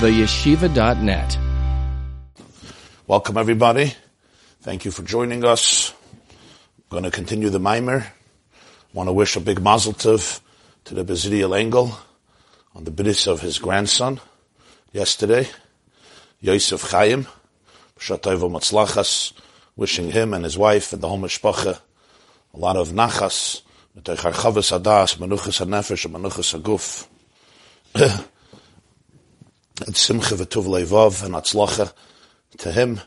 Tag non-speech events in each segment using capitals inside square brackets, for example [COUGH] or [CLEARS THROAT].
theyeshiva.net. Welcome, everybody. Thank you for joining us. I'm going to continue the mimer. want to wish a big mazel tov to the Bezriel Engel on the bris of his grandson yesterday, Yosef Chaim. Matzlachas, wishing him and his wife and the whole mishpacha a lot of nachas, Adas, Menuchas HaNefesh, and Menuchas. [CLEARS THROAT] and Simcha V'tuv Levav and Atzlacha to him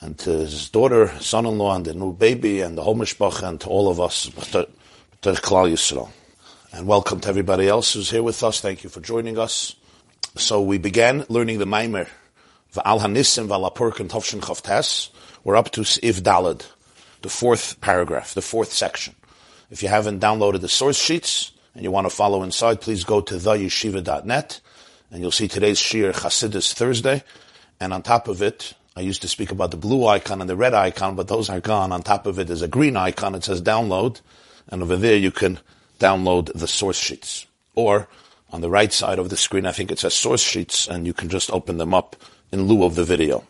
and to his daughter, son-in-law, and the new baby, and the whole mishpacha, and to all of us, to Klal Yisrael. And welcome to everybody else who's here with us. Thank you for joining us. So we began learning the Maimer, V'al Hanisim V'al Apurkan Tovshin Chavtes. We're up to If Dalad, the fourth paragraph, the fourth section. If you haven't downloaded the source sheets and you want to follow inside, please go to theyeshiva.net and you'll see today's Shir Chasidus Thursday. And on top of it, I used to speak about the blue icon and the red icon, but those are gone. On top of it is a green icon. It says download. And over there you can download the source sheets. Or on the right side of the screen, I think it says source sheets and you can just open them up in lieu of the video.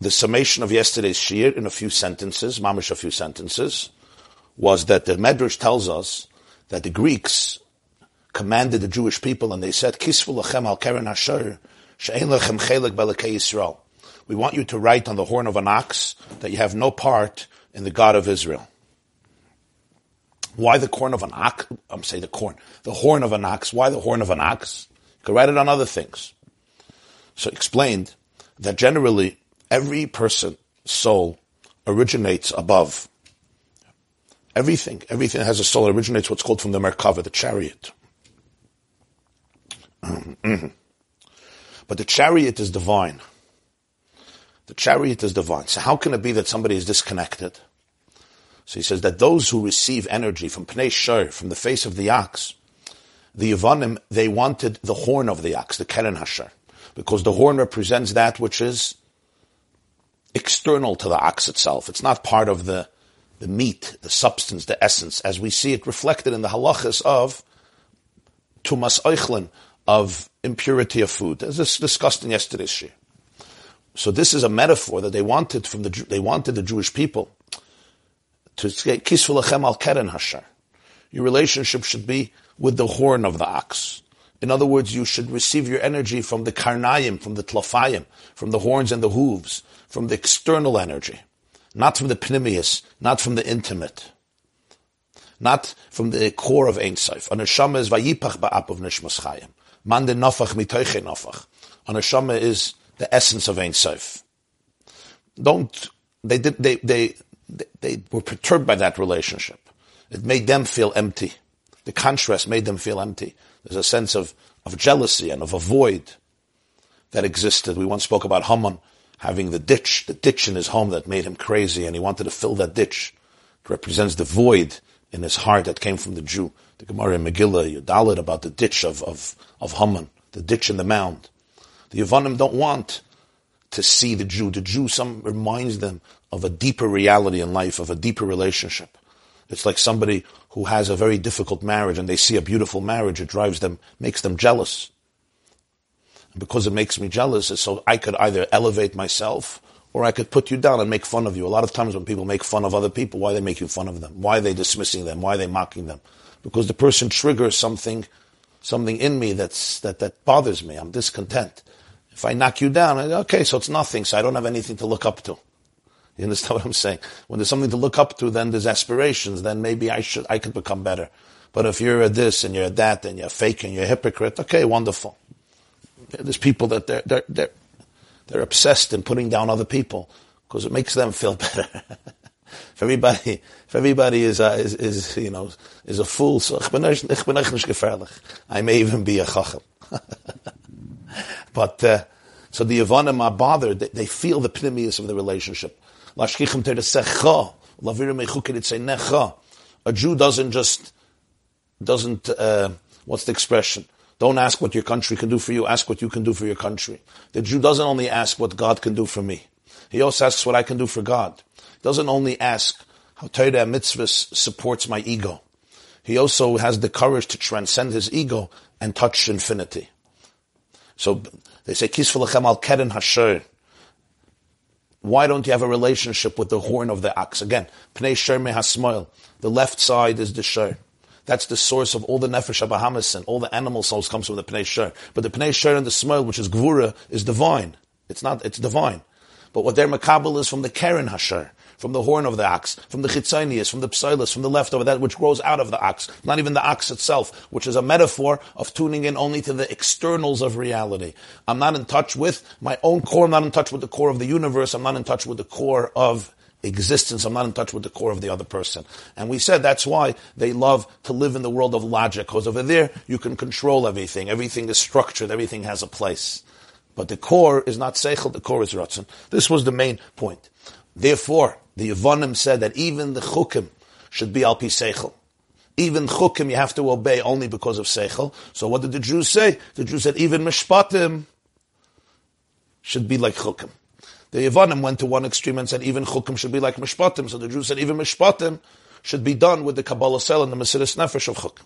The summation of yesterday's shir in a few sentences, mamish a few sentences, was that the Medrash tells us that the Greeks commanded the Jewish people and they said, Kisvu lachem al keren asher, she'en lechem belekei Yisrael. We want you to write on the horn of an ox that you have no part in the God of Israel. Why the corn of an ox? I'm saying the corn, the horn of an ox. Why the horn of an ox? You can write it on other things. So explained that generally every person, soul, originates above. Everything, everything that has a soul originates what's called from the Merkava, the chariot. [CLEARS THROAT] but the chariot is divine. The chariot is divine. So how can it be that somebody is disconnected? So he says that those who receive energy from Pnei Shur, from the face of the ox, the Yavanim, they wanted the horn of the ox, the Keren Hashar, because the horn represents that which is external to the ox itself. It's not part of the, the meat, the substance, the essence, as we see it reflected in the halachas of tumas oichlin, of impurity of food, as is discussed in yesterday's shir. So this is a metaphor that they wanted from the they wanted the Jewish people to say kisvulachem al keren hashar. Your relationship should be with the horn of the ox. In other words, you should receive your energy from the karnayim, from the tlafayim, from the horns and the hooves, from the external energy, not from the pnimius, not from the intimate, not from the core of Ein Sof. A neshama is vayipach ba'ap of nishmas chayim. Man de nafach mitoiche nafach. A neshama is the essence of Ein Sof. Don't, they did, they, they, they, they were perturbed by that relationship. It made them feel empty. The contrast made them feel empty. There's a sense of, of jealousy and of a void that existed. We once spoke about Haman having the ditch, the ditch in his home that made him crazy, and he wanted to fill that ditch. It represents the void in his heart that came from the Jew. The Gemara in Megillah, Yudalit, about the ditch of, of, of Haman, the ditch in the mound. The Yavanim don't want to see the Jew. The Jew some reminds them of a deeper reality in life, of a deeper relationship. It's like somebody who has a very difficult marriage and they see a beautiful marriage, it drives them, makes them jealous And because it makes me jealous, so I could either elevate myself or I could put you down and make fun of you. A lot of times when people make fun of other people, why are they making fun of them? Why are they dismissing them? Why are they mocking them? Because the person triggers something, something in me that's, that, that bothers me. I'm discontent. If I knock you down, I, okay, so it's nothing, so I don't have anything to look up to. You understand [LAUGHS] what I'm saying? When there's something to look up to, then there's aspirations, then maybe I should, I could become better. But if you're a this and you're a that and you're fake and you're a hypocrite, okay, wonderful. There's people that they're, they're, they're, they're obsessed in putting down other people because it makes them feel [LAUGHS] better. if everybody, if everybody is, uh, is, is, you know, is a fool, so. I may even be a chacham. [LAUGHS] but, uh, so the Yavanim are bothered, they, they feel the pnimius of the relationship. A Jew doesn't just, doesn't, uh, what's the expression? Don't ask what your country can do for you, ask what you can do for your country. The Jew doesn't only ask what God can do for me. He also asks what I can do for God. He doesn't only ask how Torah and mitzvahs supports my ego. he also has the courage to transcend his ego and touch infinity. So they say, Kisvalachem al keren hasher. Why don't you have a relationship with the horn of the ox? Again, pnei sher mehasmoil. The left side is the sher. That's the source of all the nefesh abahamis and all the animal souls comes from the pnei sher. But the pnei sher and the smoil, which is gvura, is divine. It's not, it's divine. But what their makabel is from the keren hasher from the horn of the ox, from the chitzonius, from the psilus, from the leftover, that which grows out of the ox, not even the ox itself, which is a metaphor of tuning in only to the externals of reality. I'm not in touch with my own core, I'm not in touch with the core of the universe, I'm not in touch with the core of existence. I'm not in touch with the core of the other person. And we said that's why they love to live in the world of logic, because over there you can control everything. Everything is structured. Everything has a place. But the core is not seichel, the core is ratzon. This was the main point. Therefore, the Yavonim said that even the chukim should be al pi seichel. Even chukim you have to obey only because of seichel. So what did the Jews say? The Jews said even mishpatim should be like chukim. The Yavanim went to one extreme and said even chukim should be like mishpatim. So the Jews said even mishpatim should be done with the Kabbalah Sel and the Mesiris Nefesh of chukim.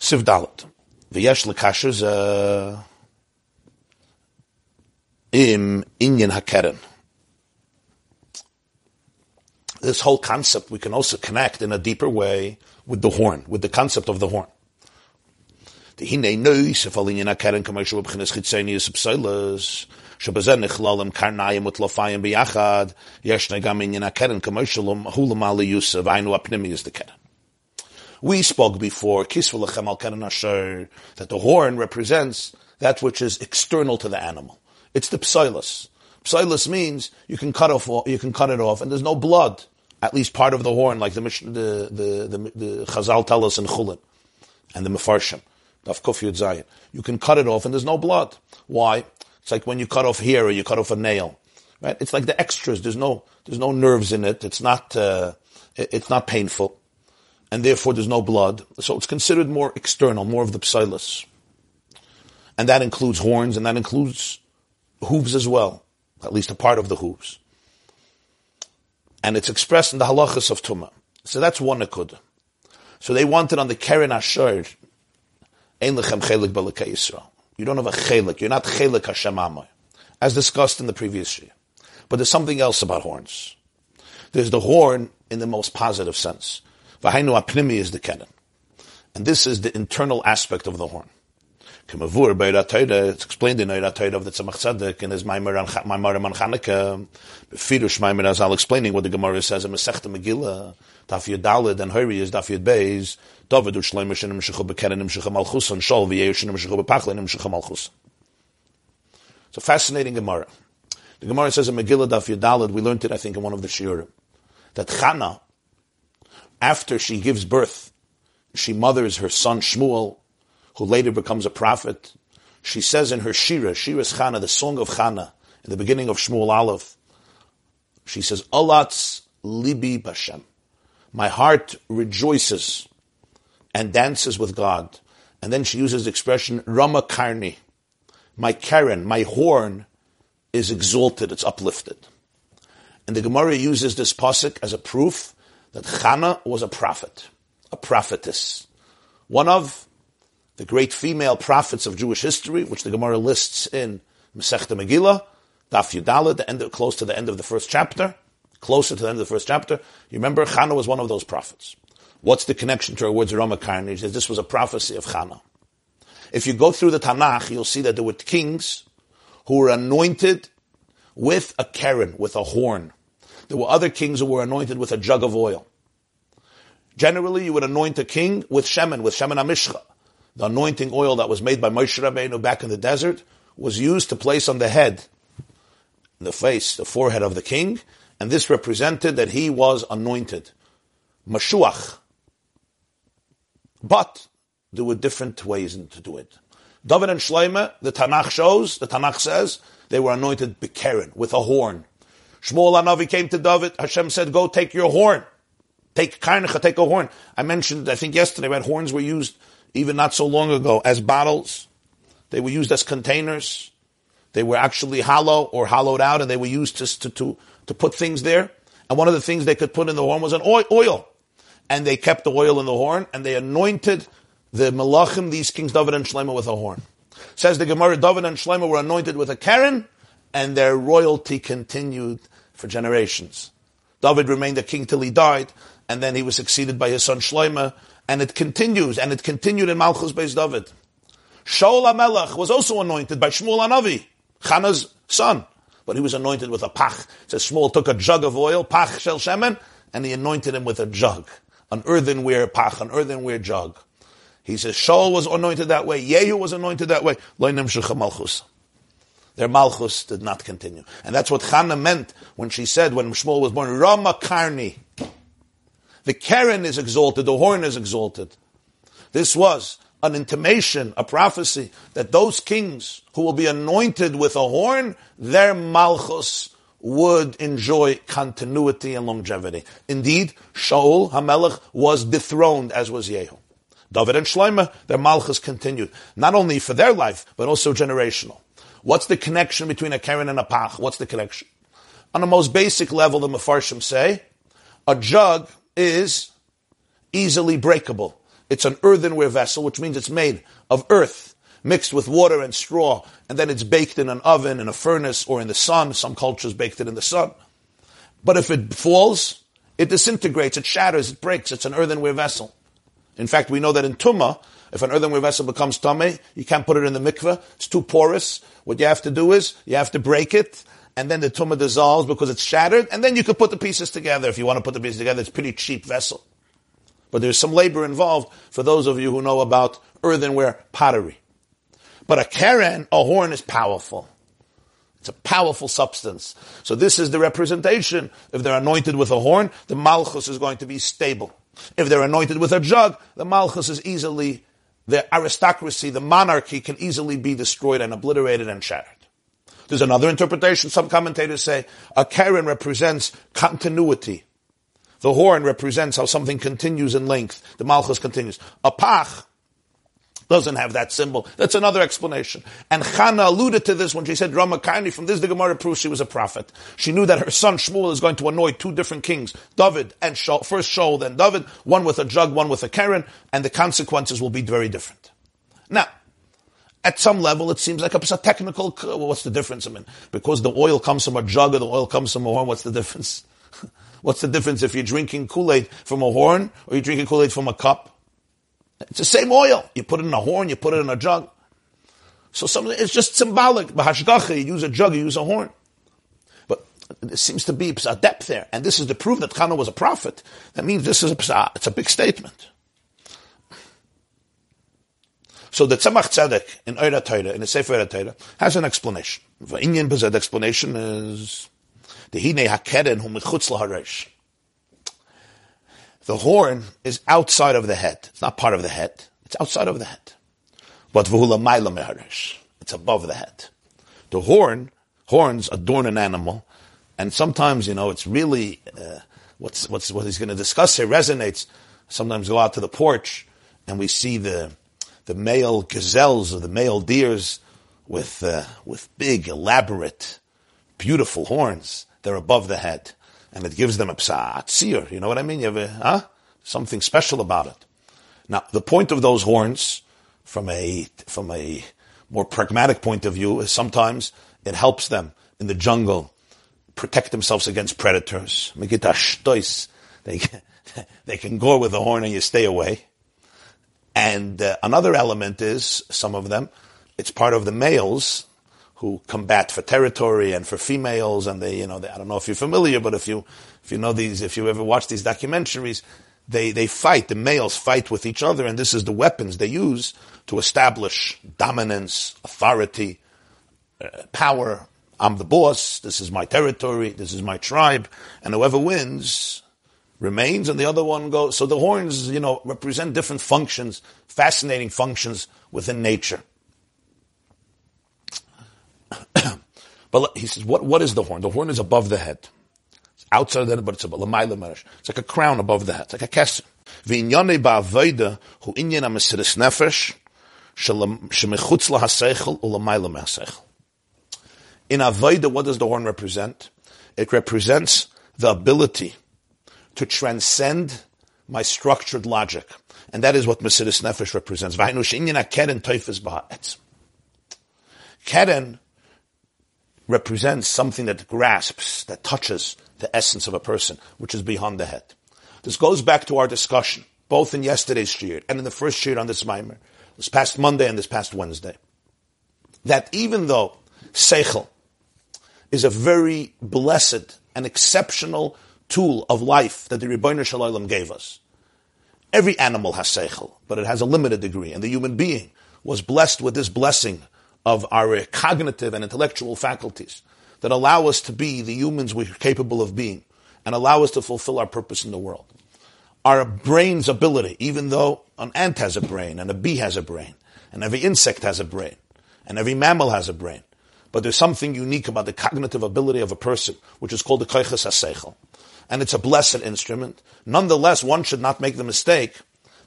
Siv Dalet. V'yesh l'kashers im inyan hakeren this whole concept we can also connect in a deeper way with the horn, with the concept of the horn. The hine neus, if all in keren commercial b'chines chitzenius psoilas, שבזה נכללים קרניים וטלפיים ביחד, ישנה גם עניין הקרן כמשלום, הוא למעלה יוסף, היינו הפנימיוס דקרן. We spoke before, kisvulachem al keren asher, that the horn represents that which is external to the animal. It's the psoilus. Psoilus means you can cut off, you can cut it off, and there's no blood at least part of the horn, like the the the the, the Chazal tell us in Chulin and the Mefarshim, Daf Kuf Yud You can cut it off and there's no blood. Why? It's like when you cut off hair or you cut off a nail, right? It's like the extras. There's no there's no nerves in it. It's not uh, it's not painful, and therefore there's no blood. So it's considered more external, more of the psilus, and that includes horns and that includes hooves as well, at least a part of the hooves and it's expressed in the halachas of Tumah. So that's one akud. So they wanted on the Keren Asher, Ein lechem chelik Yisrael. You don't have a chelik. You're not chelik Hashem as discussed in the previous year. But there's something else about horns. There's the horn in the most positive sense. V'hainu apnimi is the Keren. And this is the internal aspect of the horn. It's explained in Ratoida of the Tzemach Tzedek in his Maimar on Chanukah, Firush Maimar I'll explaining what the Gemara says in Masechta Megillah, Daf Yud and Hori is Daf Yud Beis, David Ushleim Shenim Shechu Bekerenim Shechu Malchus and Shol V'yeyu Shenim Shechu Bepachlenim Shechu Malchus. It's a fascinating Gemara. The Gemara says in Megillah Daf Yud Daled, we learned it I think in one of the Shiurim, that Chana, after she gives birth, she mothers her son Shmuel who later becomes a prophet, she says in her Shira, Shira's Chana, the song of Chana, in the beginning of Shmuel Aleph, she says, Alatz libi bashem. My heart rejoices and dances with God. And then she uses the expression, Rama Karni. My Karen, my horn is exalted, it's uplifted. And the Gemara uses this pasuk as a proof that Chana was a prophet, a prophetess. One of the great female prophets of Jewish history, which the Gemara lists in Masechta Megillah, Daf Yudala, the end, close to the end of the first chapter, closer to the end of the first chapter. You remember, Chana was one of those prophets. What's the connection to our words of Ramakarni? That this was a prophecy of Chana. If you go through the Tanakh, you'll see that there were kings who were anointed with a keren, with a horn. There were other kings who were anointed with a jug of oil. Generally, you would anoint a king with shemen, with shemen amishcha the anointing oil that was made by Moshe Rabbeinu back in the desert was used to place on the head, the face, the forehead of the king, and this represented that he was anointed. Mashuach. But there were different ways to do it. David and Shloime, the Tanakh shows, the Tanakh says, they were anointed Bekeren, with a horn. Shmuel HaNavi came to David, Hashem said, go take your horn. Take karnacha, take a horn. I mentioned, I think yesterday, that horns were used even not so long ago, as bottles. They were used as containers. They were actually hollow or hollowed out, and they were used to, to, to, to put things there. And one of the things they could put in the horn was an oil. and they kept the oil in the horn, and they anointed the Malachim, these kings David and Shlomo, with a horn. Says the Gemara, David and Shlomo were anointed with a Karen, and their royalty continued for generations. David remained a king till he died, and then he was succeeded by his son Shlomo, and it continues, and it continued in Malchus Beis David. Shaul HaMelech was also anointed by Shmuel HaNavi, Chana's son, but he was anointed with a pach. It says Shmuel took a jug of oil, pach shel shemen, and he anointed him with a jug, an earthenware pach, an earthenware jug. He says Shaul was anointed that way, Yehu was anointed that way. Their malchus did not continue. And that's what Chana meant when she said, when Shmuel was born, Rama Karni. The Karen is exalted, the horn is exalted. This was an intimation, a prophecy, that those kings who will be anointed with a horn, their malchus would enjoy continuity and longevity. Indeed, Shaul Hamelech was dethroned, as was Yehu. David and Shlomo, their malchus continued, not only for their life, but also generational. What's the connection between a Karen and a Pach? What's the connection? On the most basic level, the Mefarshim say, a jug is easily breakable. It's an earthenware vessel, which means it's made of earth mixed with water and straw, and then it's baked in an oven, in a furnace, or in the sun. Some cultures baked it in the sun. But if it falls, it disintegrates, it shatters, it breaks. It's an earthenware vessel. In fact, we know that in Tumah, if an earthenware vessel becomes tummy, you can't put it in the mikveh. It's too porous. What you have to do is you have to break it, and then the tumah dissolves because it's shattered, and then you could put the pieces together. If you want to put the pieces together, it's a pretty cheap vessel. But there's some labor involved for those of you who know about earthenware pottery. But a keren, a horn, is powerful. It's a powerful substance. So this is the representation. If they're anointed with a horn, the malchus is going to be stable. If they're anointed with a jug, the malchus is easily, the aristocracy, the monarchy can easily be destroyed and obliterated and shattered. There's another interpretation. Some commentators say a keren represents continuity. The horn represents how something continues in length. The malchus continues. A pach doesn't have that symbol. That's another explanation. And Chana alluded to this when she said Ramakani. From this, the Gemara proves she was a prophet. She knew that her son Shmuel is going to anoint two different kings, David and Shaul, first Shaul, then David, one with a jug, one with a keren, and the consequences will be very different. Now, at some level, it seems like a technical. What's the difference? I mean, because the oil comes from a jug or the oil comes from a horn. What's the difference? [LAUGHS] what's the difference if you're drinking Kool Aid from a horn or you're drinking Kool Aid from a cup? It's the same oil. You put it in a horn, you put it in a jug. So some, it's just symbolic. Bahashgacha, you use a jug, you use a horn. But there seems to be a depth there. And this is the proof that Chana was a prophet. That means this is a, it's a big statement. So the Tzemach Tzedek in Ohr HaTorah, in the Sefer Ohr HaTorah, has an explanation. The Indian Bezed explanation is the horn is outside of the head. It's not part of the head. It's outside of the head. But. It's above the head. The horn, horns adorn an animal, and sometimes, you know, it's really, uh, what's, what's, what he's going to discuss here resonates. Sometimes go out to the porch, and we see the, the male gazelles or the male deers with uh, with big, elaborate, beautiful horns. They're above the head, and it gives them a psa'atzir. You know what I mean? You have a, huh? something special about it. Now, the point of those horns, from a from a more pragmatic point of view, is sometimes it helps them in the jungle protect themselves against predators. They [LAUGHS] they can go with the horn and you stay away. And uh, another element is some of them, it's part of the males who combat for territory and for females, and they, you know, they, I don't know if you're familiar, but if you if you know these, if you ever watch these documentaries, they they fight. The males fight with each other, and this is the weapons they use to establish dominance, authority, uh, power. I'm the boss. This is my territory. This is my tribe, and whoever wins remains and the other one goes. So the horns, you know, represent different functions, fascinating functions within nature. But he says, what, what is the horn? The horn is above the head. It's outside the head, but it's above It's like a crown above the head. It's like a me-haseichel. In Avoida, what does the horn represent? It represents the ability to transcend my structured logic. And that is what Mesiris Nefesh represents. Keren represents something that grasps, that touches the essence of a person, which is beyond the head. This goes back to our discussion, both in yesterday's shiur and in the first shiur on this Maimer, this past Monday and this past Wednesday, that even though Seichel is a very blessed and exceptional tool of life that the Rebbeinu Shalom gave us. Every animal has seichel, but it has a limited degree, and the human being was blessed with this blessing of our cognitive and intellectual faculties that allow us to be the humans we're capable of being and allow us to fulfill our purpose in the world. Our brain's ability, even though an ant has a brain and a bee has a brain and every insect has a brain and every mammal has a brain, but there's something unique about the cognitive ability of a person, which is called the koiches haseichel and it's a blessed instrument. Nonetheless, one should not make the mistake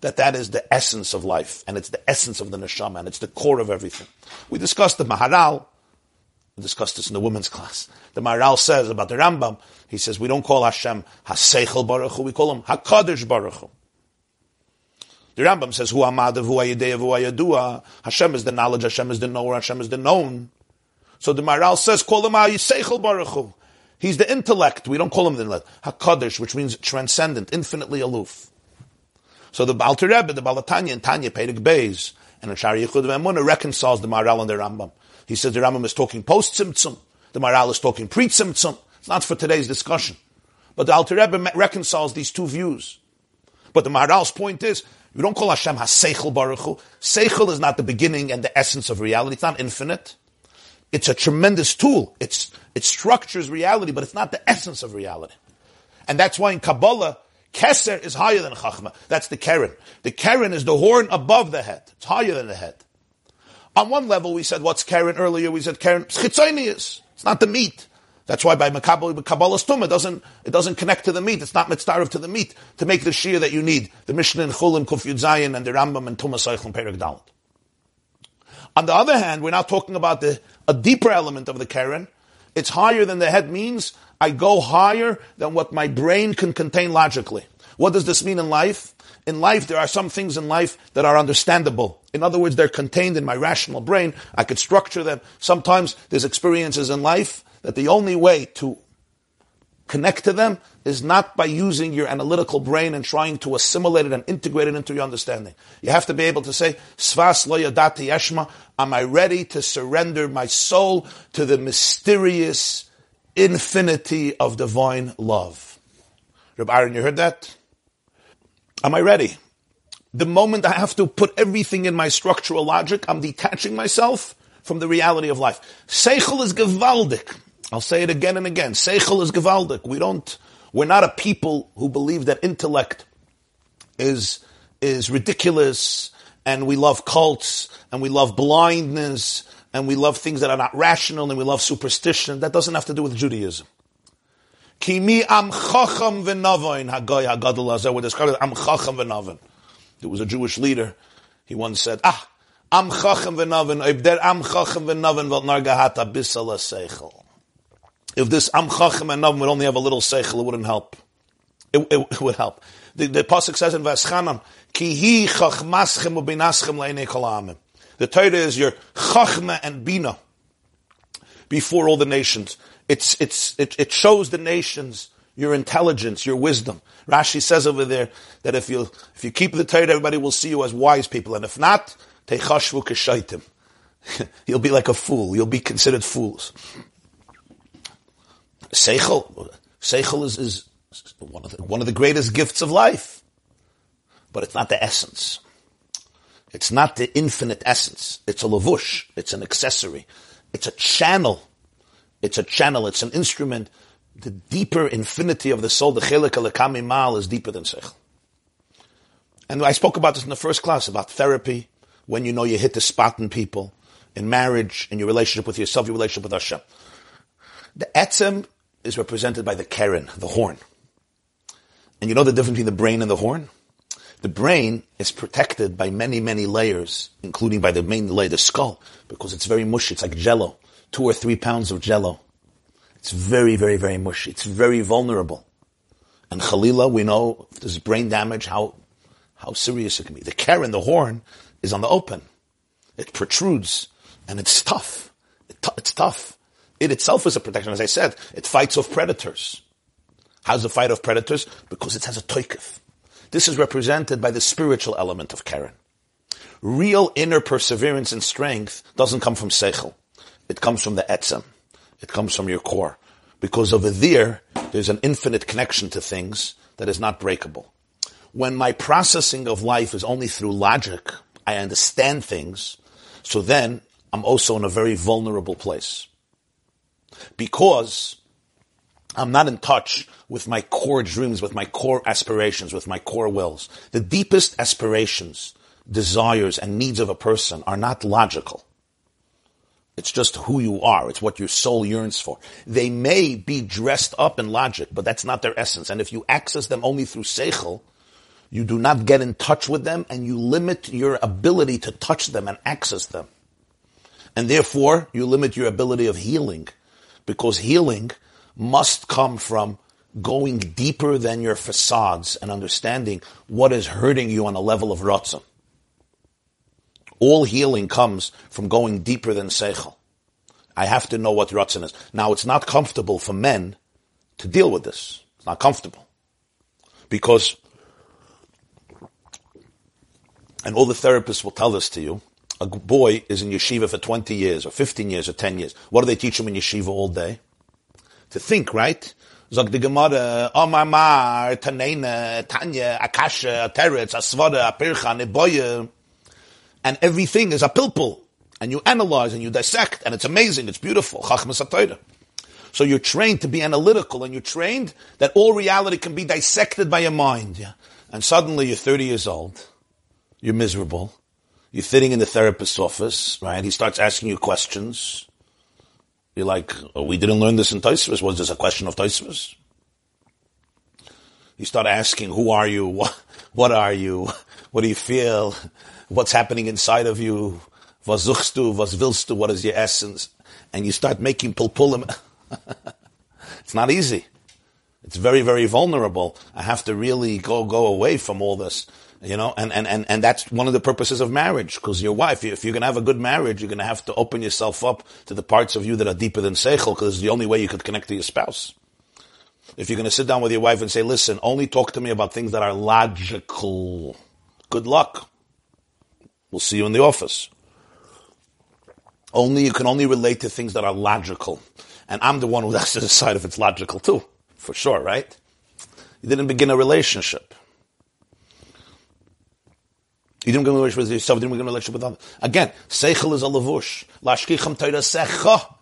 that that is the essence of life, and it's the essence of the neshama, and it's the core of everything. We discussed the Maharal, we discussed this in the women's class. The Maharal says about the Rambam, he says, we don't call Hashem HaSeichel Baruch Hu, we call him HaKadosh Baruch Hu. The Rambam says, Hu Amadav, Hu Ayideh, Hu Ayadua. Hashem is the knowledge, Hashem is the knower, Hashem is the known. So the Maharal says, call him HaSeichel Baruch Hu. He's the intellect. We don't call him the intellect. Hakadosh, which means transcendent, infinitely aloof. So the Baal Rebbe, the Balatanya, and Tanya Pedig Beis, and Shari Yichud Emunah reconciles the Maharal and the Rambam. He says the Rambam is talking post Tzimtzum, the Maharal is talking pre Tzimtzum. It's not for today's discussion. But the Alter Rebbe reconciles these two views. But the Maharal's point is, you don't call Hashem HaSeichel Baruch Hu. Seichel is not the beginning and the essence of reality. It's not infinite. It's a tremendous tool. It's it structures reality, but it's not the essence of reality. And that's why in Kabbalah, Keser is higher than Chachma. That's the Keren. The Keren is the horn above the head. It's higher than the head. On one level, we said, what's Keren earlier? We said Keren, Chitzonius. It's not the meat. That's why by Kabbalah, Kabbalah Stum, it doesn't, it doesn't connect to the meat. It's not mitzvah to the meat to make the shear that you need. The Mishnah in Chulin Kuf Zayin and the Rambam and Tumas Eichel Perik Dalit. On the other hand, we're now talking about the, a deeper element of the Keren, it's higher than the head means I go higher than what my brain can contain logically. What does this mean in life? In life, there are some things in life that are understandable. In other words, they're contained in my rational brain. I could structure them. Sometimes there's experiences in life that the only way to connect to them is not by using your analytical brain and trying to assimilate it and integrate it into your understanding. You have to be able to say, Svas lo yadati yeshma, am I ready to surrender my soul to the mysterious infinity of divine love? Reb Aaron, you heard that? Am I ready? The moment I have to put everything in my structural logic, I'm detaching myself from the reality of life. Seichel is gewaldig. I'll say it again and again. Seichel is gewaldig. We don't, we're not a people who believe that intellect is, is ridiculous and we love cults and we love blindness and we love things that are not rational and we love superstition. That doesn't have to do with Judaism. Kimi am chacham v'navoin hagoy hagadol hazeh. We're describing am chacham v'navoin. There was a Jewish leader. He once said, ah, am chacham v'navoin, ob der am chacham v'navoin v'al nargahata bisala seichel. If this Am Chacham and would only have a little seichel, it wouldn't help. It, it, it would help. The, the pasuk says in Vaschanan, Ki hi chachmaschem ubinaschem le'nei kol The Torah is your chachma and bina before all the nations. It's, it's, it, it shows the nations your intelligence, your wisdom. Rashi says over there that if you if you keep the Torah, everybody will see you as wise people, and if not, techashvu keshaitim. [LAUGHS] You'll be like a fool. You'll be considered fools. Seichel, Seichel is, is one of the, one of the greatest gifts of life, but it's not the essence. It's not the infinite essence. It's a lavush. It's an accessory. It's a channel. It's a channel. It's an instrument. The deeper infinity of the soul, the chelik alakami mal, is deeper than seichel. And I spoke about this in the first class about therapy, when you know you hit the spot in people, in marriage, in your relationship with yourself, your relationship with Hashem. The etzem is represented by the keren, the horn. And you know the difference between the brain and the horn? The brain is protected by many, many layers, including by the main layer, the skull, because it's very mushy. It's like jello. Two or three pounds of jello. It's very, very, very mushy. It's very vulnerable. And Khalila, we know if there's brain damage, how, how serious it can be. The Karen, the horn, is on the open. It protrudes, and it's tough. It t- it's tough. It itself is a protection. As I said, it fights off predators. How's the fight off predators? Because it has a toikif. This is represented by the spiritual element of Karen. Real inner perseverance and strength doesn't come from seichel. It comes from the etzem. It comes from your core. Because over there, there's an infinite connection to things that is not breakable. When my processing of life is only through logic, I understand things, so then I'm also in a very vulnerable place. Because I'm not in touch with my core dreams, with my core aspirations, with my core wills. The deepest aspirations, desires, and needs of a person are not logical. It's just who you are. It's what your soul yearns for. They may be dressed up in logic, but that's not their essence. And if you access them only through seichel, you do not get in touch with them and you limit your ability to touch them and access them. And therefore, you limit your ability of healing because healing must come from going deeper than your facades and understanding what is hurting you on a level of ratzon. All healing comes from going deeper than seichel. I have to know what ratzon is. Now, it's not comfortable for men to deal with this. It's not comfortable. Because, and all the therapists will tell this to you, a boy is in yeshiva for 20 years, or 15 years, or 10 years. What do they teach him in yeshiva all day? To think, right? Zog the Gemara, Omar Mar, Tanena, Tanya, Akasha, Teretz, Asvada, Apircha, Neboye and everything is a pilpul. And you analyze and you dissect, and it's amazing, it's beautiful. So you're trained to be analytical, and you're trained that all reality can be dissected by your mind. Yeah? And suddenly you're 30 years old, you're miserable, you're sitting in the therapist's office, right? He starts asking you questions. Like, oh, we didn't learn this in Taisvus. Was this a question of Taisvus? You start asking, who are you? What, what are you? What do you feel? what's happening inside of you, was suchst was willst du, what is your essence, and you start making pulpulim. [LAUGHS] it's not easy. It's very, very vulnerable. I have to really go, go away from all this, you know, and, and, and, and that's one of the purposes of marriage, because your wife, if you're going to have a good marriage, you're going to have to open yourself up to the parts of you that are deeper than seichel, because it's the only way you could connect to your spouse. If you're going to sit down with your wife and say, listen, only talk to me about things that are logical. Good luck. We'll see you in the office. Only you can only relate to things that are logical. And I'm the one who has to [LAUGHS] decide if it's logical too. For sure, right? You didn't begin a relationship. You didn't a relationship with yourself, you didn't begin a relationship with others. Again, seichel is a lavush. Lashkicham secha.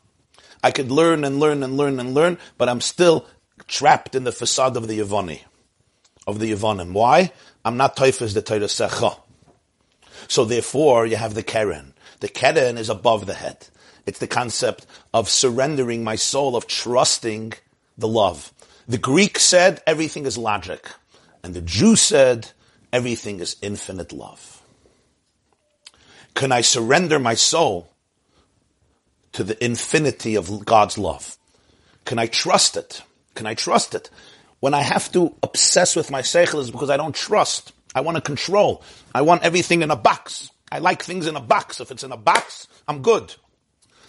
I could learn and learn and learn and learn, but I'm still trapped in the facade of the Yavani, of the Yavanim. Why? I'm not toifas the Torah secha. So therefore, you have the Keren. The Keren is above the head. It's the concept of surrendering my soul, of trusting the love. The Greek said everything is logic. And the Jew said everything is infinite love. Can I surrender my soul to the infinity of God's love? Can I trust it? Can I trust it? When I have to obsess with my seichel is because I don't trust. I want to control. I want everything in a box. I like things in a box. If it's in a box, I'm good.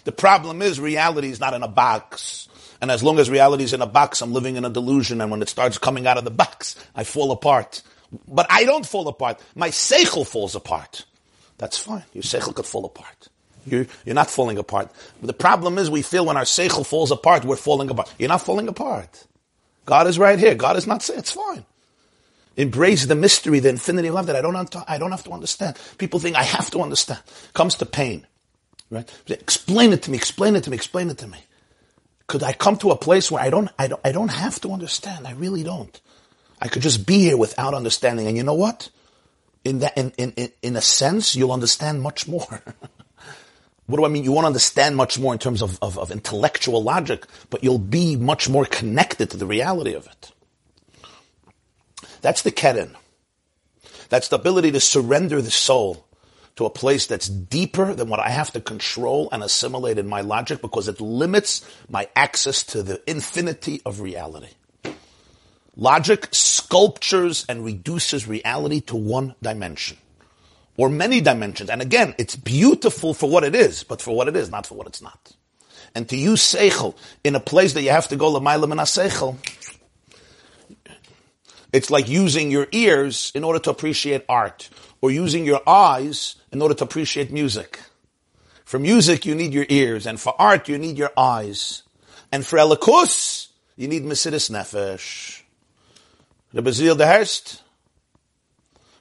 The problem is reality is not in a box. And as long as reality is in a box, I'm living in a delusion. And when it starts coming out of the box, I fall apart. But I don't fall apart. My seichel falls apart. That's fine. Your seichel could fall apart. You're, you're not falling apart. But the problem is we feel when our seichel falls apart, we're falling apart. You're not falling apart. God is right here. God is not saying it's fine embrace the mystery, the infinity of love that I don't, I don't have to understand. People think I have to understand. Comes to pain. Right? Explain it to me, explain it to me, explain it to me. Could I come to a place where I don't, I don't, I don't have to understand? I really don't. I could just be here without understanding. And you know what? In that, in, in, in a sense, you'll understand much more. [LAUGHS] what do I mean? You won't understand much more in terms of, of, of intellectual logic, but you'll be much more connected to the reality of it. That's the keren. That's the ability to surrender the soul to a place that's deeper than what I have to control and assimilate in my logic because it limits my access to the infinity of reality. Logic sculptures and reduces reality to one dimension. Or many dimensions. And again, it's beautiful for what it is, but for what it is, not for what it's not. And to use seichel in a place that you have to go seichel, it's like using your ears in order to appreciate art, or using your eyes in order to appreciate music. For music, you need your ears, and for art, you need your eyes. And for elikus, you need mesidus nefesh. The Bazil de Herst.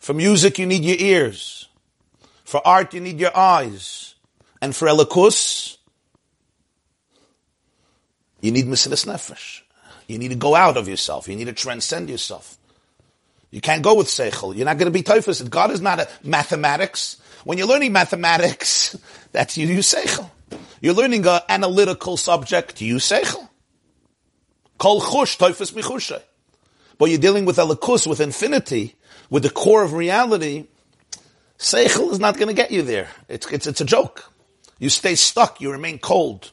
For music, you need your ears. For art, you need your eyes. And for elikus, you need mesidus nefesh. You need to go out of yourself. You need to transcend yourself. You can't go with seichel. You're not going to be typhus. God is not a mathematics. When you're learning mathematics, [LAUGHS] that's you use seichel. You're learning an analytical subject, you use seichel. Kol chush typhus michushay. But you're dealing with elikus, with infinity, with the core of reality. Seichel is not going to get you there. It's, it's, it's a joke. You stay stuck. You remain cold.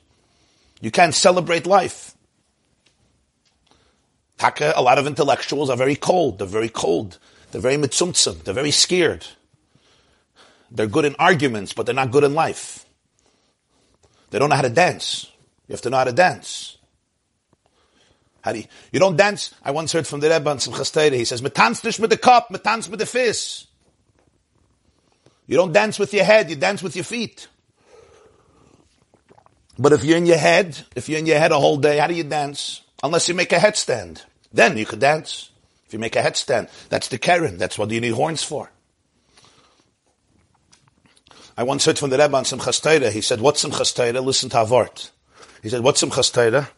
You can't celebrate life. Taka, a lot of intellectuals are very cold. They're very cold. They're very mitzumtzum. They're very scared. They're good in arguments, but they're not good in life. They don't know how to dance. You have to know how to dance. Do you, don't dance? I once heard from the Rebbe on Simchas Torah. He says, "Metanz nicht with the cup, metanz with the fist." You don't dance with your head. You dance with your feet. But if you're in your head, if you're in your head a whole day, how do you dance? unless you make a headstand. Then you could dance. If you make a headstand, that's the Karen. That's what you need horns for. I once heard from the Rebbe on Simchas Torah. He said, what's Simchas Torah? Listen to Avart. He said, what's Simchas Torah?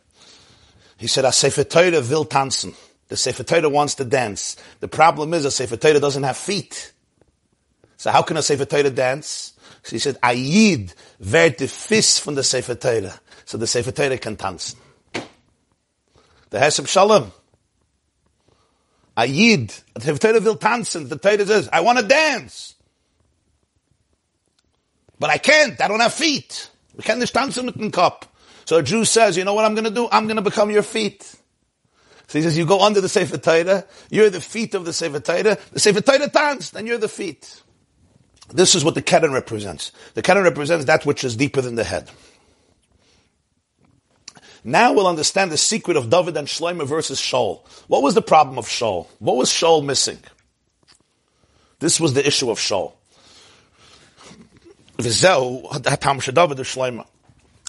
He said, a Sefer Torah will tanzen. The Sefer Torah wants to dance. The problem is a Sefer Torah doesn't have feet. So how can a Sefer Torah dance? So he said, Ayid werd the fist from the Sefer Torah. So the Sefer Torah can dance. The Hesem Shalom. A Yid, the Torah will tanzen. The Torah says, I want to dance. But I can't. I don't have feet. We can't just dance with the cup. So a Jew says, you know what I'm going to do? I'm going to become your feet. So he says, you go under the Sefer Torah, you're the feet of the Sefer Torah, the Sefer Torah danced, and you're the feet. This is what the Keren represents. The Keren represents that which is deeper than the head. Now we'll understand the secret of David and Shlomo versus Shaul. What was the problem of Shaul? What was Shaul missing? This was the issue of Shaul. V'zehu ha'pam she'David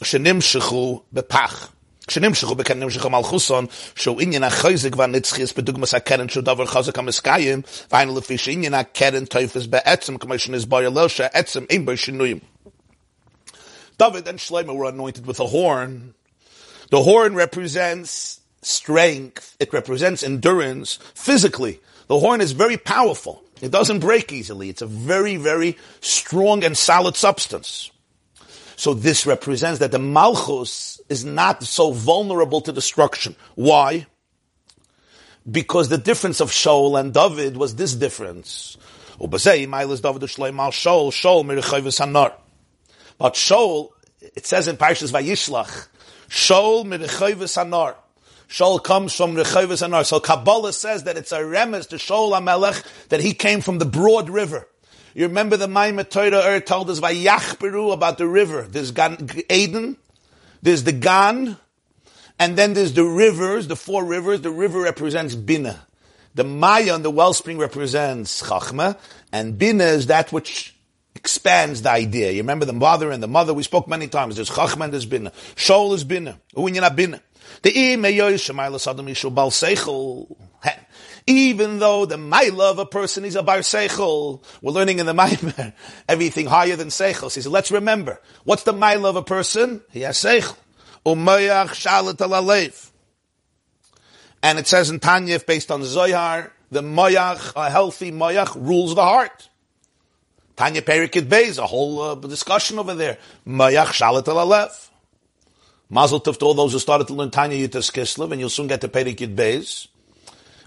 שנמשכו בפח. כשנמשכו בכן נמשכו מלכוסון, שהוא עניין החזק והנצחיס בדוגמס הקרן שהוא דבר חזק המסקיים, והיינו לפי שעניין הקרן תופס בעצם, כמו שנסבר הלל שהעצם אין בו שינויים. David and Shlomo were anointed with a horn, the horn represents strength. It represents endurance physically. The horn is very powerful. It doesn't break easily. It's a very, very strong and solid substance. So this represents that the Malchus is not so vulnerable to destruction. Why? Because the difference of Shaul and David was this difference. But Shaul, it says in Parshas Vayishlach, Shaul Mirechayvis Anar. Shaul comes from Rechayvis Anar. So Kabbalah says that it's a remes to Shaul HaMelech that he came from the broad river. You remember the Maimah Torah told us Vayachberu about the river. There's Gan Eden, there's the Gan, and then there's the rivers, the four rivers. The river represents Bina. The Maya and the wellspring represents Chachma, and Bina is that which expands the idea. You remember the father and the mother, we spoke many times. There's Chachma and there's Bina. Shol is Bina. Uinyana Bina. The even though the maila of a person is a bar seichel, we're learning in the maimer [LAUGHS] everything higher than seichel. So he let's remember, what's the maila of a person? He has seichel. Umayach shalat alalev. And it says in Tanya, based on Zohar, the moyach, a healthy moyach, rules the heart. Tanya Perikid Beis, a whole uh, discussion over there. Mayach Shalat Alalev. Mazel tov to all those who started to learn Tanya Yutas Kislev, and you'll soon get to Perikid Beis.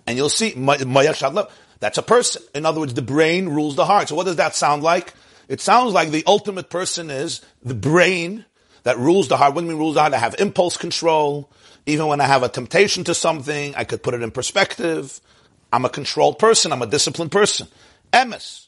And you'll see, That's a person. In other words, the brain rules the heart. So what does that sound like? It sounds like the ultimate person is the brain that rules the heart. When we rules the heart, I have impulse control. Even when I have a temptation to something, I could put it in perspective. I'm a controlled person. I'm a disciplined person. Emes.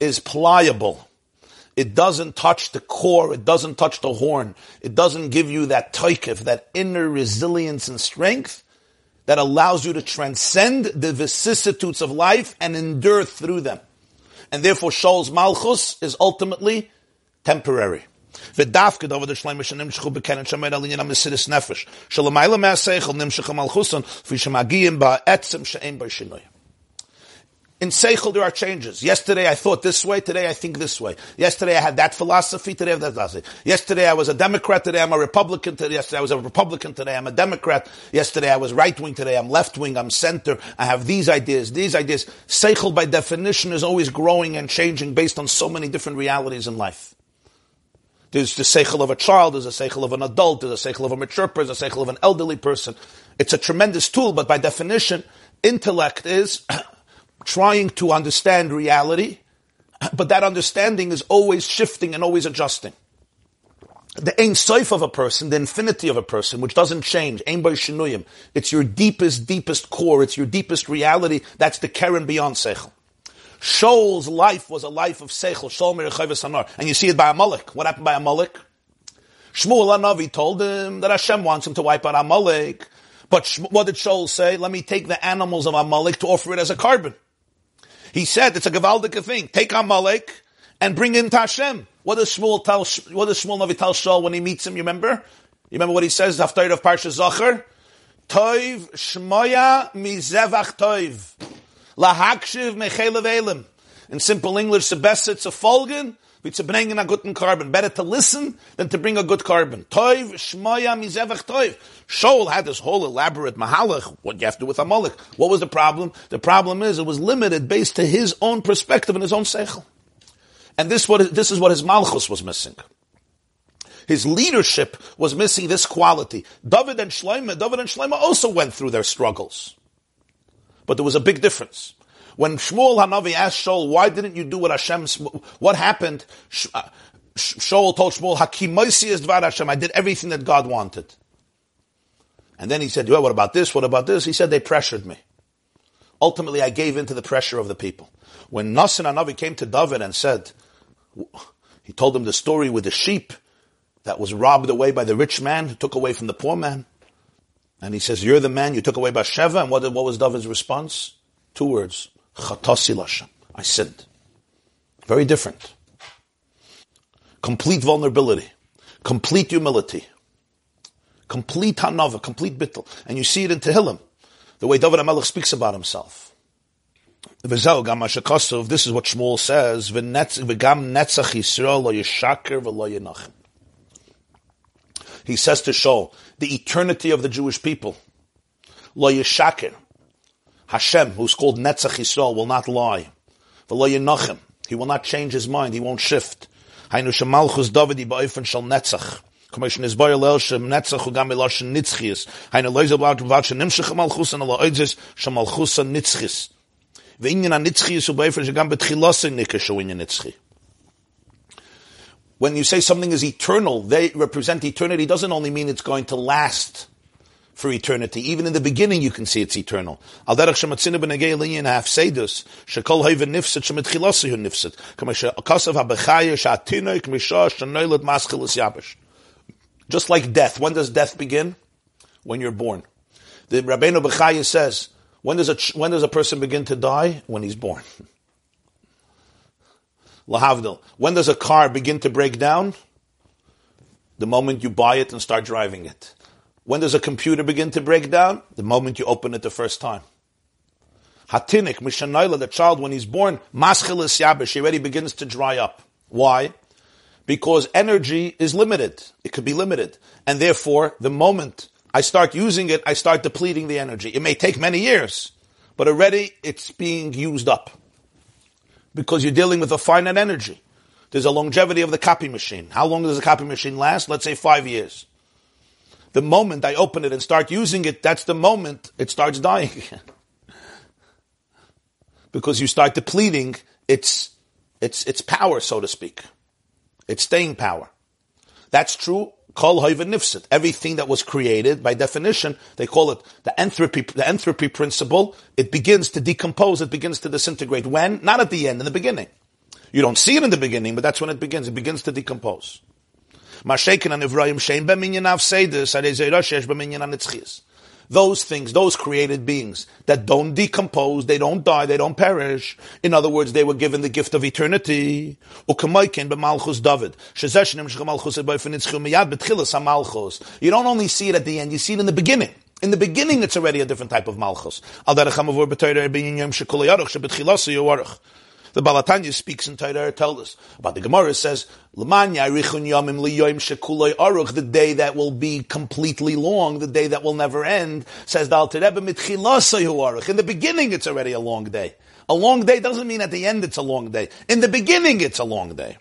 is pliable. It doesn't touch the core. It doesn't touch the horn. It doesn't give you that toikif, that inner resilience and strength that allows you to transcend the vicissitudes of life and endure through them. And therefore, Shaul's malchus is ultimately temporary. ודווקא דובר השלמה שנמשכו בקרן שומר על עניין המסירת נפש, שלמעלה מהשכל נמשך המלכוסון, כפי שמגיעים בעצם שאין בו שינוי. In Seichel, there are changes. Yesterday I thought this way, today I think this way. Yesterday I had that philosophy, today I have that philosophy. Yesterday I was a Democrat, today I'm a Republican, today, yesterday I was a Republican, today I'm a Democrat. Yesterday I was right wing, today I'm left wing, I'm center. I have these ideas, these ideas. Seichel by definition is always growing and changing based on so many different realities in life. There's the seichel of a child, there's a seichel of an adult, there's a seichel of a mature person, there's a seichel of an elderly person. It's a tremendous tool, but by definition, intellect is trying to understand reality, but that understanding is always shifting and always adjusting. The Ein Soif of a person, the infinity of a person, which doesn't change, Ein Boy Shinuyim, it's your deepest, deepest core, it's your deepest reality, that's the Keren beyond Seichel. Shaul's life was a life of Seichel, Shaul Merechayv Anar. And you see it by Amalek. What happened by Amalek? Shmuel Anavi told him that Hashem wants him to wipe out Amalek. But what did Shaul say? Let me take the animals of Amalek to offer it as a carbon. He said it's a gewaldige thing. Take Amalek and bring in to Hashem. What does Shmuel tell? What does Shmuel Navi tell Shaul when he meets him? You remember? You remember what he says? After of Parsha Zachar, Toiv Shmoya Mizevach Toiv Lahakshiv Mechelev Elim. In simple English, the best it's a folgen wie zu bringen a guten carbon. Better to listen than to bring a good carbon. Toiv, shmoya, mizevach toiv. Shaul had this whole elaborate mahalach, what you have to do with Amalek. What was the problem? The problem is it was limited based to his own perspective and his own seichel. And this, what, this is what his malchus was missing. His leadership was missing this quality. David and Shlomo, David and Shlomo also went through their struggles. But there was a big difference. When Shmuel Hanavi asked Shaul, why didn't you do what Hashem, what happened? Uh, Shaul told Shmuel, Hakimoisi is Dvar Hashem, I did everything that God wanted. And then he said, well, what about this? What about this? He said, they pressured me. Ultimately, I gave in to the pressure of the people. When Nasan Hanavi came to David and said, he told him the story with the sheep that was robbed away by the rich man who took away from the poor man. And he says, you're the man you took away by Sheva. And what, what was David's response? Two words. Chatasi Lashem. I sinned. Very different. Complete vulnerability. Complete humility. Complete hanava, complete bittel. And you see it in Tehillim. The way David HaMelech speaks about himself. This is what Shmuel says. He says to Shaul, the eternity of the Jewish people. Lo yishaker. Hashem, who's called Netzach Yisrael, will not lie. V'lo Yenochem, he will not change his mind, he won't shift. Hainu shemalchus Davidi ba'ofen shal Netzach. Commission is boy lel shem Netzach u gam eloshen nitzchies. Hainu loizel b'at v'at shenimshech malchus an ala oidzes shemalchus an nitzchies. V'inyan an nitzchies u ba'ofen shegam betchilosen nikesh u inyan nitzchi. When you say something is eternal, they represent eternity doesn't only mean it's going to last for eternity. Even in the beginning, you can see it's eternal. Just like death. When does death begin? When you're born. The Rabbeinu Bechaya says, when does a, when does a person begin to die? When he's born. [LAUGHS] Lahavdil. When does a car begin to break down? The moment you buy it and start driving it. When does a computer begin to break down? The moment you open it the first time. Hatinik, Mishanayla, the child when he's born, maschilis yabish, he already begins to dry up. Why? because energy is limited. It could be limited. And therefore, the moment I start using it, I start depleting the energy. It may take many years, but already it's being used up. Because you're dealing with a finite energy. There's a longevity of the copy machine. How long does a copy machine last? Let's say five years. The moment I open it and start using it, that's the moment it starts dying [LAUGHS] again. because you start depleting its, its, its power, so to speak. Its staying power. That's true. Kol nifsit. Everything that was created, by definition, they call it the entropy, the entropy principle. It begins to decompose. It begins to disintegrate. When? Not at the end, in the beginning. You don't see it in the beginning, but that's when it begins. It begins to decompose. Mashekin and Ivrahim Shein Beminyan Av Seidus, Shesh Beminyan Anitzchis. Those things, those created beings that don't decompose, they don't die, they don't perish. In other words, they were given the gift of eternity. You don't only see it at the end, you see it in the beginning. In the beginning, it's already a different type of malchus. The Baal HaTanya speaks in Torah, tells us about the Gemara says, the day that will be completely long, the day that will never end, says the Alter Rebbe, In the beginning, it's already a long day. A long day doesn't mean at the end it's a long day. In the beginning, it's a long day.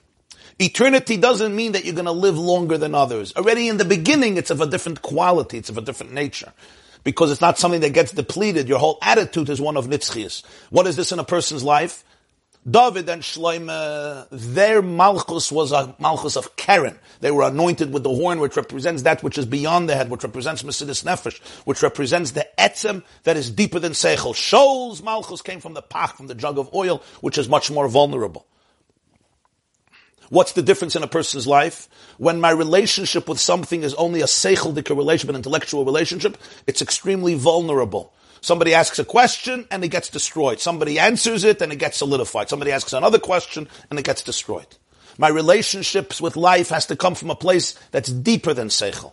Eternity doesn't mean that you're going to live longer than others. Already in the beginning, it's of a different quality, it's of a different nature. Because it's not something that gets depleted. Your whole attitude is one of nitzchias. What is this in a person's life? David and Shloime, their malchus was a malchus of Keren. They were anointed with the horn, which represents that which is beyond the head, which represents Mesiras Nefesh, which represents the etzem that is deeper than Seichel. Shaul's malchus came from the pach, from the jug of oil, which is much more vulnerable. What's the difference in a person's life? When my relationship with something is only a seichel relationship, an intellectual relationship, it's extremely vulnerable. Somebody asks a question and it gets destroyed. Somebody answers it and it gets solidified. Somebody asks another question and it gets destroyed. My relationships with life has to come from a place that's deeper than Seichel.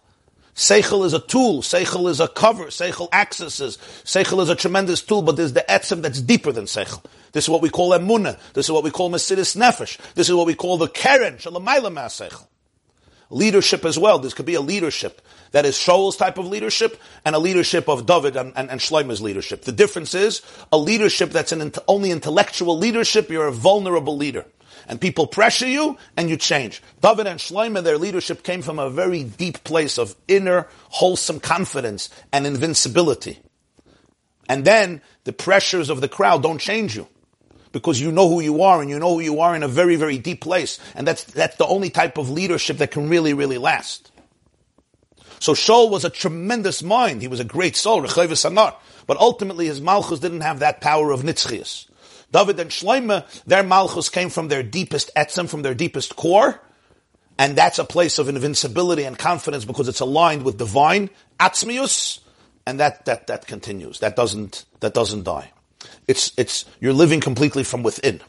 Seichel is a tool. Seichel is a cover. Seichel accesses. Seichel is a tremendous tool, but there's the etzem that's deeper than Seichel. This is what we call emunah. This is what we call Mesiras Nefesh. This is what we call the Keren, Shalamayla Seichel leadership as well. This could be a leadership that is Shaul's type of leadership and a leadership of David and, and, and Shlomo's leadership. The difference is a leadership that's an only intellectual leadership, you're a vulnerable leader. And people pressure you and you change. David and Shlomo, their leadership came from a very deep place of inner, wholesome confidence and invincibility. And then the pressures of the crowd don't change you because you know who you are and you know who you are in a very, very deep place. And that's, that's the only type of leadership that can really, really last. So Shaul was a tremendous mind. He was a great soul, Rechavis Sanar. but ultimately his malchus didn't have that power of nitzchias. David and Shloime, their malchus came from their deepest etzem, from their deepest core, and that's a place of invincibility and confidence because it's aligned with divine atzmius, and that, that, that continues. That doesn't, that doesn't die. It's, it's, you're living completely from within.